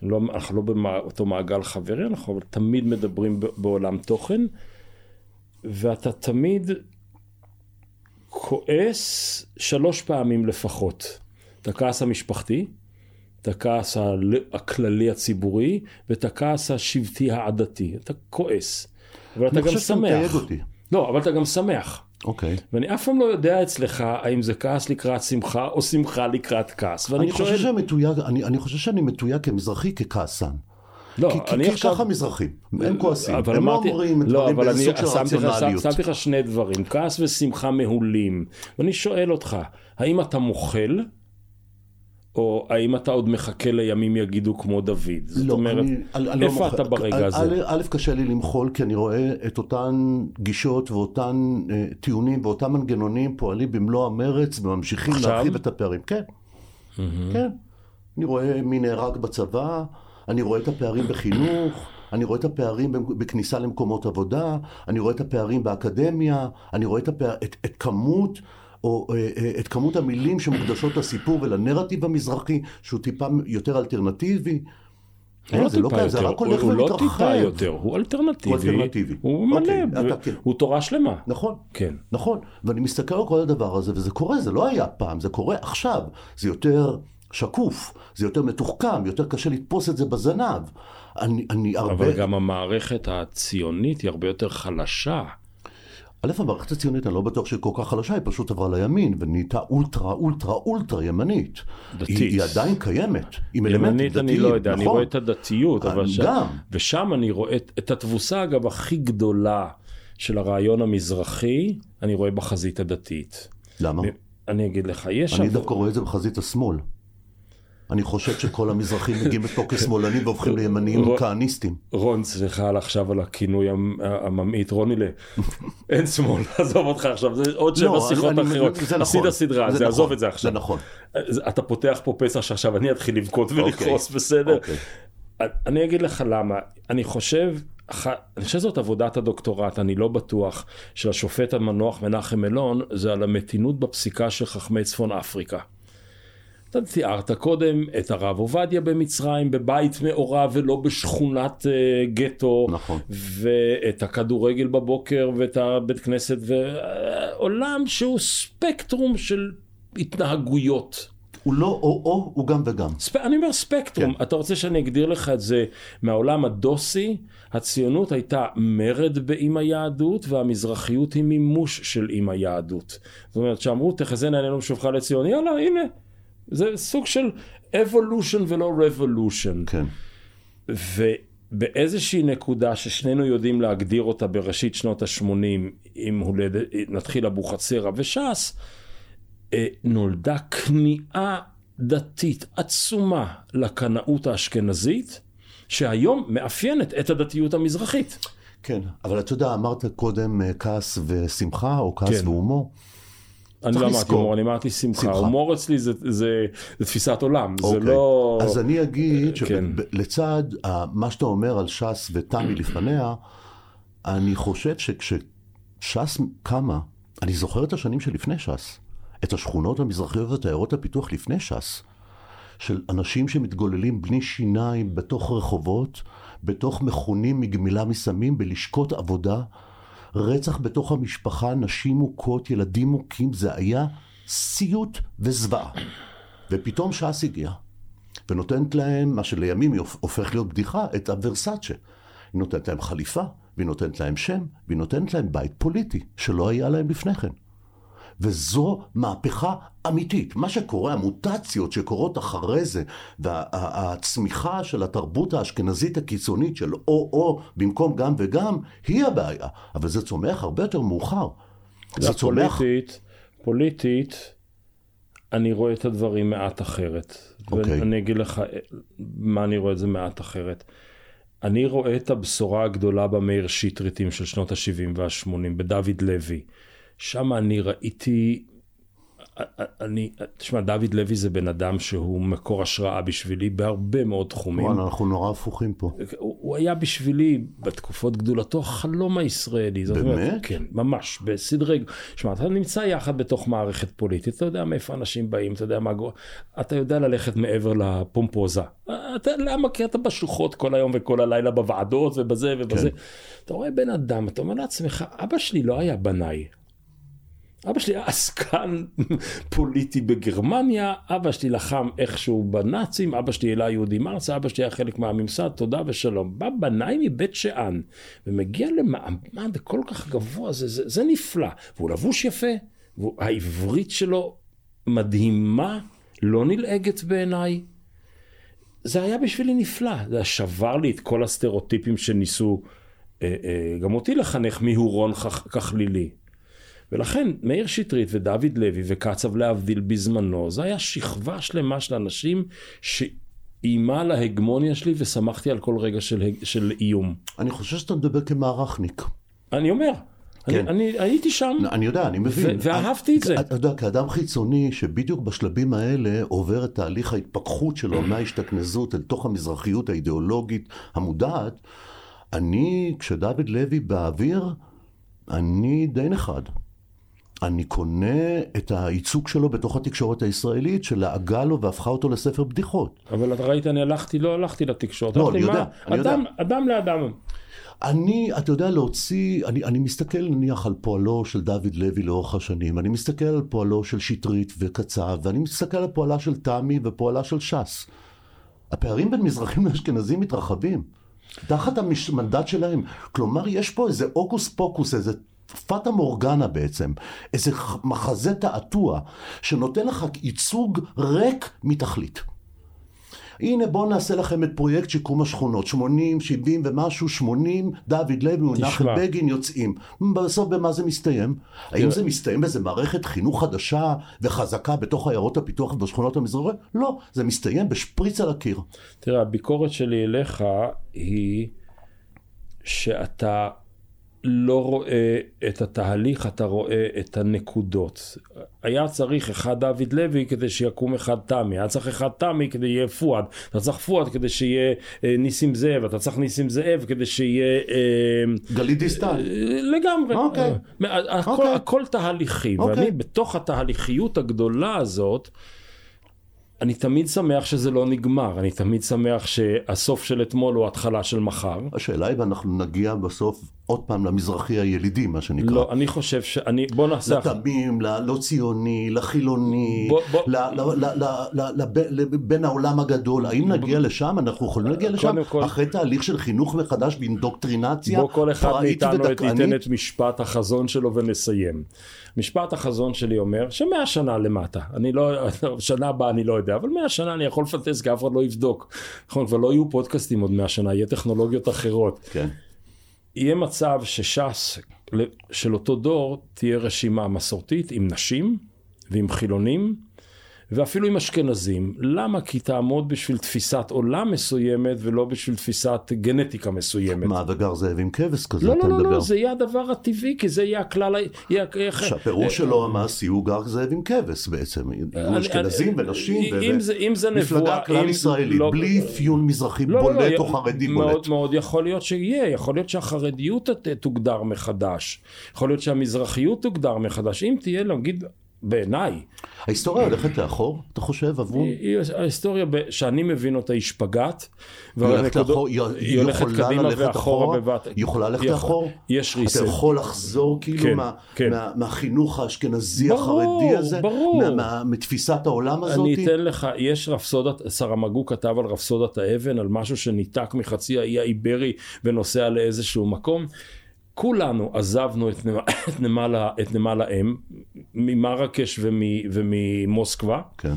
לא, אנחנו לא באותו מעגל חברי, אנחנו תמיד מדברים בעולם תוכן, ואתה תמיד כועס שלוש פעמים לפחות. את הכעס המשפחתי, את הכעס הכללי הציבורי, ואת הכעס השבטי העדתי. אתה כועס. אבל אתה אני גם חושב שאתה מתייג שמח. אותי. לא, אבל אתה גם שמח. אוקיי. ואני אף פעם לא יודע אצלך האם זה כעס לקראת שמחה או שמחה לקראת כעס. ואני אני חושב. שאני מתויג, אני, אני חושב שאני מתויג כמזרחי ככעסן. לא, כי, אני כי עכשיו... ככה מזרחים, הם כועסים, הם אמרתי, לא אומרים לא, דברים אבל באיזה סוג של רציונליות. שמתי לך שני דברים, כעס ושמחה מהולים. ואני שואל אותך, האם אתה מוחל, או האם אתה עוד מחכה לימים יגידו כמו דוד? זאת לא, אומרת, אני, אני, אני לא איפה מוכר. אתה ברגע א', הזה? א', קשה לי למחול כי אני רואה את אותן גישות ואותן אה, טיעונים ואותם מנגנונים פועלים במלוא המרץ וממשיכים? להרחיב את הפערים. כן, כן. אני רואה מי נהרג בצבא, אני רואה את הפערים בחינוך, אני רואה את הפערים בכניסה למקומות עבודה, אני רואה את הפערים באקדמיה, אני רואה את, הפער, את, את כמות... או אה, אה, את כמות המילים שמוקדשות לסיפור ולנרטיב המזרחי, שהוא טיפה יותר אלטרנטיבי. הוא לא זה לא כזה, זה יותר, רק הולך הוא לא ומתרחב. טיפה יותר, הוא אלטרנטיבי. הוא אלטרנטיבי. הוא מלא, אוקיי, כן. הוא תורה שלמה. נכון. כן. נכון, ואני מסתכל על כל הדבר הזה, וזה קורה, זה לא היה פעם, זה קורה עכשיו. זה יותר שקוף, זה יותר מתוחכם, יותר קשה לתפוס את זה בזנב. אני, אני הרבה... אבל גם המערכת הציונית היא הרבה יותר חלשה. א', המערכת הציונית, אני לא בטוח שהיא כל כך חלשה, היא פשוט עברה לימין, ונהייתה אולטרה, אולטרה, אולטרה ימנית. דתית. היא, היא עדיין קיימת, עם אלמנטים ימנית דתיים, אני לא יודע, אני נכון. רואה את הדתיות, אבל אני ש... גם. ושם אני רואה את, את התבוסה אגב הכי גדולה של הרעיון המזרחי, אני רואה בחזית הדתית. למה? אני אגיד לך, יש... אני עב- דווקא רואה את זה בחזית השמאל. אני חושב שכל המזרחים מגיעים לפה כשמאלנים והופכים לימניים רוא- כהניסטים. רון, סליחה על עכשיו על הכינוי המ- הממעיט, רונילה, אין שמאל, עזוב אותך עכשיו, זה עוד שבע לא, שיחות אחרות, זה נכון. עשית סדרה, זה זה עזוב נכון. את זה עכשיו. זה נכון. אתה פותח פה פסח שעכשיו אני אתחיל לבכות ולכעוס, בסדר? אוקיי. אני אגיד לך למה, אני חושב, אני חושב שזאת עבודת הדוקטורט, אני לא בטוח, של השופט המנוח מנחם אלון, זה על המתינות בפסיקה של חכמי צפון אפריקה. אתה תיארת קודם את הרב עובדיה במצרים, בבית מעורב ולא בשכונת אה, גטו, נכון. ואת הכדורגל בבוקר ואת הבית כנסת, ועולם שהוא ספקטרום של התנהגויות. הוא לא או-או, הוא גם וגם. ספ... אני אומר ספקטרום, כן. אתה רוצה שאני אגדיר לך את זה מהעולם הדוסי? הציונות הייתה מרד באם היהדות, והמזרחיות היא מימוש של אם היהדות. זאת אומרת, שאמרו תחזינה עינינו בשובך לציון, יאללה, הנה. זה סוג של evolution ולא revolution. כן. ובאיזושהי נקודה ששנינו יודעים להגדיר אותה בראשית שנות ה-80, אם הולד... נתחיל אבוחצירא וש"ס, אה, נולדה כניעה דתית עצומה לקנאות האשכנזית, שהיום מאפיינת את הדתיות המזרחית. כן, אבל אתה יודע, אמרת קודם אה, כעס ושמחה, או כעס כן. והומור. אני לא אמרתי הומור, אני אמרתי שמחה. הומור אצלי זה, זה, זה, תפיסת עולם, אוקיי. זה לא... אז אני אגיד כן. שלצד מה שאתה אומר על ש"ס ותמי לפניה, אני חושב שכשש"ס קמה, אני זוכר את השנים שלפני ש"ס. את השכונות המזרחיות ואת עיירות הפיתוח לפני ש"ס, של אנשים שמתגוללים בני שיניים בתוך רחובות, בתוך מכונים מגמילה מסמים, בלשכות עבודה, רצח בתוך המשפחה, נשים מוכות, ילדים מוכים, זה היה סיוט וזוועה. ופתאום ש"ס הגיע, ונותנת להם, מה שלימים הופך להיות בדיחה, את הוורסאצ'ה. היא נותנת להם חליפה, והיא נותנת להם שם, והיא נותנת להם בית פוליטי, שלא היה להם לפני כן. וזו מהפכה אמיתית. מה שקורה, המוטציות שקורות אחרי זה, והצמיחה של התרבות האשכנזית הקיצונית של או-או במקום גם וגם, היא הבעיה. אבל זה צומח הרבה יותר מאוחר. זה צומח... פוליטית, פוליטית, אני רואה את הדברים מעט אחרת. Okay. אוקיי. ואני אגיד לך מה אני רואה את זה מעט אחרת. אני רואה את הבשורה הגדולה במאיר שטריטים של שנות ה-70 וה-80, בדוד לוי. שם אני ראיתי, אני, תשמע, דוד לוי זה בן אדם שהוא מקור השראה בשבילי בהרבה מאוד תחומים. וואלה, אנחנו נורא הפוכים פה. הוא, הוא היה בשבילי בתקופות גדולתו החלום הישראלי. באמת? אומרת, כן, ממש, בסדרי, תשמע, אתה נמצא יחד בתוך מערכת פוליטית, אתה יודע מאיפה אנשים באים, אתה יודע מה, אתה יודע ללכת מעבר לפומפוזה. אתה, למה? כי אתה בשוחות כל היום וכל הלילה בוועדות ובזה ובזה. כן. אתה רואה בן אדם, אתה אומר לעצמך, אבא שלי לא היה בנאי. אבא שלי היה עסקן פוליטי בגרמניה, אבא שלי לחם איכשהו בנאצים, אבא שלי העלה יהודים ארצה, אבא שלי היה חלק מהממסד, תודה ושלום. בא בנאי מבית שאן, ומגיע למעמד כל כך גבוה, זה, זה, זה נפלא. והוא לבוש יפה, והעברית שלו מדהימה, לא נלעגת בעיניי. זה היה בשבילי נפלא, זה שבר לי את כל הסטריאוטיפים שניסו אה, אה, גם אותי לחנך מהורון ככלילי. ולכן מאיר שטרית ודוד לוי וקצב להבדיל בזמנו, זה היה שכבה שלמה של אנשים שאיימה על ההגמוניה שלי ושמחתי על כל רגע של, של איום. אני חושב שאתה מדבר כמערכניק. אני אומר. כן. אני, אני הייתי שם. אני יודע, אני מבין. ואהבתי את זה. אתה יודע, כאדם חיצוני שבדיוק בשלבים האלה עובר את תהליך ההתפכחות שלו מההשתכנזות אל תוך המזרחיות האידיאולוגית המודעת, אני, כשדוד לוי באוויר, אני די נחרד. אני קונה את הייצוג שלו בתוך התקשורת הישראלית, שלעגה לו והפכה אותו לספר בדיחות. אבל אתה ראית, אני הלכתי, לא הלכתי לתקשורת. לא, אני יודע, אני אדם, יודע. אדם לאדם. אני, אתה יודע, להוציא, אני, אני מסתכל נניח על פועלו של דוד לוי לאורך השנים, אני מסתכל על פועלו של שטרית וקצב, ואני מסתכל על פועלה של תמי ופועלה של ש"ס. הפערים בין מזרחים לאשכנזים מתרחבים. תחת המנדט שלהם. כלומר, יש פה איזה הוקוס פוקוס, איזה פטה מורגנה בעצם, איזה מחזה תעתוע שנותן לך ייצוג ריק מתכלית. הנה בואו נעשה לכם את פרויקט שיקום השכונות, 80, 70 ומשהו, 80, דוד לוי ומנחם בגין יוצאים. בסוף במה זה מסתיים? האם זה מסתיים באיזה מערכת חינוך חדשה וחזקה בתוך עיירות הפיתוח ובשכונות המזרחיות? לא, זה מסתיים בשפריץ על הקיר. תראה, הביקורת שלי אליך היא שאתה לא רואה את התהליך, אתה רואה את הנקודות. היה צריך אחד דוד לוי כדי שיקום אחד תמי, היה צריך אחד תמי כדי שיהיה פואד, אתה צריך פואד כדי שיהיה אה, ניסים זאב, אתה צריך ניסים זאב כדי שיהיה... אה, גלית דיסטל. אה, לגמרי. אוקיי. הכל, אוקיי. הכל תהליכים, אוקיי. ואני בתוך התהליכיות הגדולה הזאת, אני תמיד שמח שזה לא נגמר, אני תמיד שמח שהסוף של אתמול הוא התחלה של מחר. השאלה היא, ואנחנו נגיע בסוף עוד פעם, למזרחי הילידי, מה שנקרא. לא, אני חושב ש... אני... בוא נעשה... לתמים, ללא ציוני, לחילוני, לבין העולם הגדול. האם נגיע לשם? אנחנו יכולים להגיע לשם אחרי תהליך של חינוך מחדש ואינדוקטרינציה בוא כל אחד מאיתנו? ייתן את משפט החזון שלו ונסיים. משפט החזון שלי אומר שמאה שנה למטה, אני לא, שנה הבאה אני לא יודע, אבל מאה שנה אני יכול לפנטז כי אף אחד לא יבדוק. נכון, כבר לא יהיו פודקאסטים עוד מאה שנה, יהיה טכנולוגיות אחרות. כן. יהיה מצב שש"ס של אותו דור תהיה רשימה מסורתית עם נשים ועם חילונים ואפילו עם אשכנזים. למה? כי תעמוד בשביל תפיסת עולם מסוימת ולא בשביל תפיסת גנטיקה מסוימת. מה, וגר זאב עם כבש כזה, לא, אתה לא, לא, מדבר? לא, זה יהיה הדבר הטבעי, כי זה יהיה הכלל, שהפירוש שלו המעשי הוא גר זאב עם כבש בעצם. יהיו אני- אשכנזים ונשים, אם זה- אם זה מפלגה נבואה, כלל ישראלית, לא- בלי אפיון מזרחי לא, לא, בולט לא, או חרדי בולט. מאוד יכול להיות שיהיה, יכול להיות שהחרדיות תוגדר מחדש, יכול להיות שהמזרחיות תוגדר מחדש, אם תהיה, נגיד, בעיניי, ההיסטוריה הולכת לאחור, אתה חושב? היא- ההיסטוריה שאני מבין אותה היא שפגאט, היא הולכת לאחור, היא הולכת קדימה ואחורה אחורה? בבת... היא יכולה ללכת לאחור? יש אתה ריסט. יכול לחזור כאילו כן, כן. מה- מהחינוך האשכנזי ברור, החרדי הזה? ברור. מה- מתפיסת העולם הזאת? אני אתן לך, יש רפסודת, סרמגו כתב על רפסודת האבן, על משהו שניתק מחצי האי האיברי ונוסע לאיזשהו מקום. כולנו עזבנו את נמל, את נמל, ה- את נמל האם, ממרקש ומ- וממוסקבה, כן.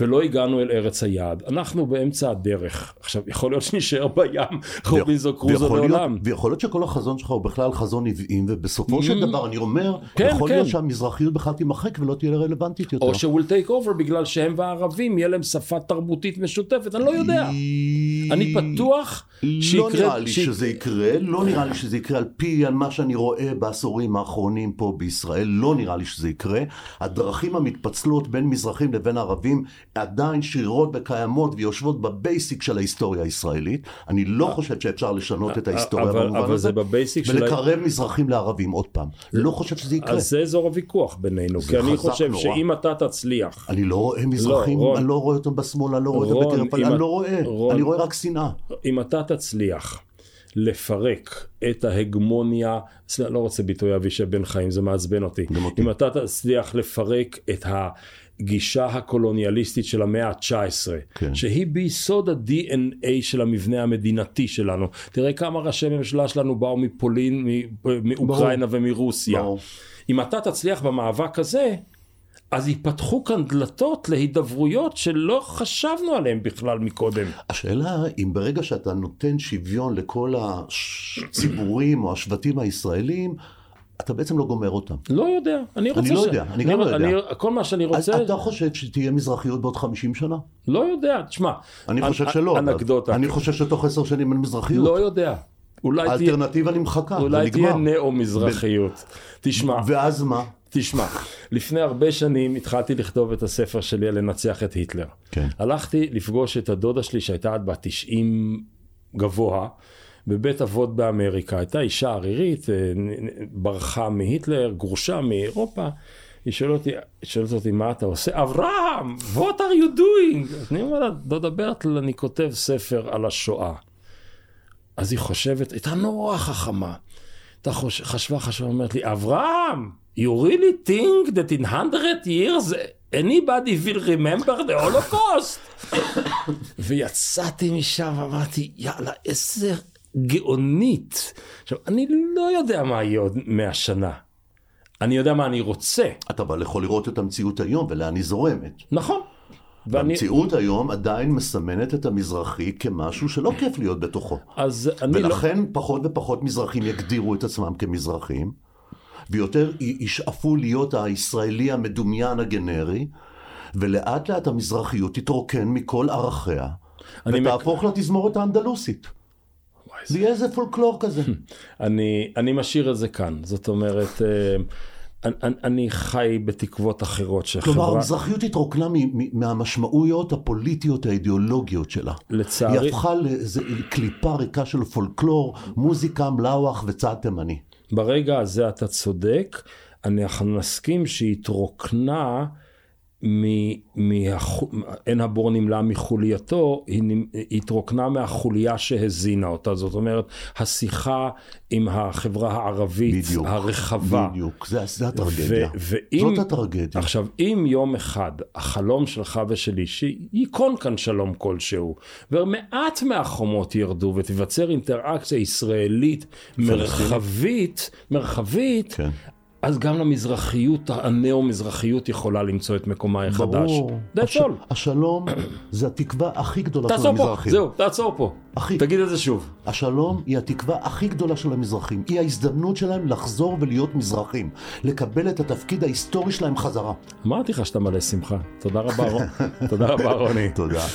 ולא הגענו אל ארץ היעד. אנחנו באמצע הדרך. עכשיו, יכול להיות שנשאר בים רובינזון קרוזו לעולם. ויכול להיות שכל החזון שלך הוא בכלל חזון עוועים, ובסופו של דבר אני אומר, כן, יכול כן. להיות שהמזרחיות בכלל תימחק ולא תהיה רלוונטית יותר. או שהוא will take over בגלל שהם והערבים, יהיה להם שפה תרבותית משותפת, אני לא יודע. אני פתוח לא שיקרה... נראה לי ש- שזה יקרה, לא נראה לי שזה יקרה על פי על מה שאני רואה בעשורים האחרונים פה בישראל, לא נראה לי שזה יקרה. הדרכים המתפצלות בין מזרחים לבין ערבים עדיין שרירות וקיימות ויושבות בבייסיק של ההיסטוריה הישראלית. אני לא חושב שאפשר לשנות את ההיסטוריה אבל- במובן אבל הזה. זה בבייסיק של ולקרב מזרחים לערבים עוד פעם. לא חושב שזה יקרה. אז זה אזור הוויכוח בינינו, כי אני חושב נורא. שאם אתה תצליח, אני לא רואה מזרחים, רון. אני לא רואה אותם בשמאל, אני לא רואה אותם בקרב, אני לא רואה. אני רואה רק שנאה. אם אתה תצליח לפרק את ההגמוניה, לא רוצה ביטוי אבישי בן חיים, זה מעצבן אותי. אותי. אם אתה תצליח לפרק את הגישה הקולוניאליסטית של המאה ה-19, כן. שהיא ביסוד ה-DNA של המבנה המדינתי שלנו. תראה כמה ראשי ממשלה שלנו באו מפולין, מאוקראינה ומרוסיה. ברור. אם אתה תצליח במאבק הזה, אז ייפתחו כאן דלתות להידברויות שלא חשבנו עליהן בכלל מקודם. השאלה אם ברגע שאתה נותן שוויון לכל הציבורים או השבטים הישראלים, אתה בעצם לא גומר אותם. לא יודע, אני רוצה... לא ש- יודע, אני גם לא יודע. אני, כל מה שאני אז רוצה, אתה חושב שתהיה מזרחיות בעוד 50 שנה? לא יודע, תשמע, אני אנ- חושב שלא. אנקדוטה, אני חושב שתוך עשר שנים אין מזרחיות. לא יודע, אולי תהיה, האלטרנטיבה נמחקה, אולי תהיה. נאו-מזרחיות. תשמע, ואז מה? תשמע, לפני הרבה שנים התחלתי לכתוב את הספר שלי על לנצח את היטלר. כן. הלכתי לפגוש את הדודה שלי שהייתה עד בת 90 גבוה, בבית אבות באמריקה. הייתה אישה ערירית, אה, ברחה מהיטלר, גורשה מאירופה. היא שואלת אותי, שואלת אותי מה אתה עושה? אברהם, what are you doing? אני אומר לה, דודה ברטל, אני כותב ספר על השואה. אז היא חושבת, הייתה נורא חכמה. הייתה חוש... חשבה, חשבה, אומרת לי, אברהם, you really think that in 100 years anybody will remember the holocaust? ויצאתי משם ואמרתי, יאללה, איזה גאונית. עכשיו, אני לא יודע מה יהיה עוד 100 שנה. אני יודע מה אני רוצה, אתה אבל יכול לראות את המציאות היום ולאן היא זורמת. נכון. ואני, המציאות היום עדיין מסמנת את המזרחי כמשהו שלא כיף להיות בתוכו. אז אני לא... ולכן פחות ופחות מזרחים יגדירו את עצמם כמזרחים, ויותר ישאפו להיות הישראלי המדומיין הגנרי, ולאט לאט המזרחיות תתרוקן מכל ערכיה, אני מק- ותהפוך לתזמורת האנדלוסית. זה יהיה איזה פולקלור כזה. אני, אני משאיר את זה כאן, זאת אומרת, אה, אני, אני חי בתקוות אחרות כלומר, שחברה, המזרחיות התרוקנה מהמשמעויות הפוליטיות האידיאולוגיות שלה. לצערי, היא הפכה לאיזה קליפה ריקה של פולקלור, מוזיקה, מלאווח וצעד תימני. ברגע הזה אתה צודק, אנחנו נסכים שהיא התרוקנה אין הבור נמלא מחולייתו, היא התרוקנה מהחוליה שהזינה אותה. זאת אומרת, השיחה עם החברה הערבית בדיוק, הרחבה. בדיוק, זה, זה הטרגדיה. ואם, זאת הטרגדיה. עכשיו, אם יום אחד החלום שלך ושלי, שייכון כאן שלום כלשהו, ומעט מהחומות ירדו ותיווצר אינטראקציה ישראלית מרחבית, מרחבית, כן. אז גם למזרחיות, הנאו-מזרחיות יכולה למצוא את מקומה החדש. ברור. הש... השלום זה התקווה הכי גדולה של תעצור פה, המזרחים. זהו, תעצור פה. אחי. תגיד את זה שוב. השלום היא התקווה הכי גדולה של המזרחים. היא ההזדמנות שלהם לחזור ולהיות מזרחים. לקבל את התפקיד ההיסטורי שלהם חזרה. אמרתי לך שאתה מלא שמחה. תודה רבה, רון. תודה רבה, רוני. תודה.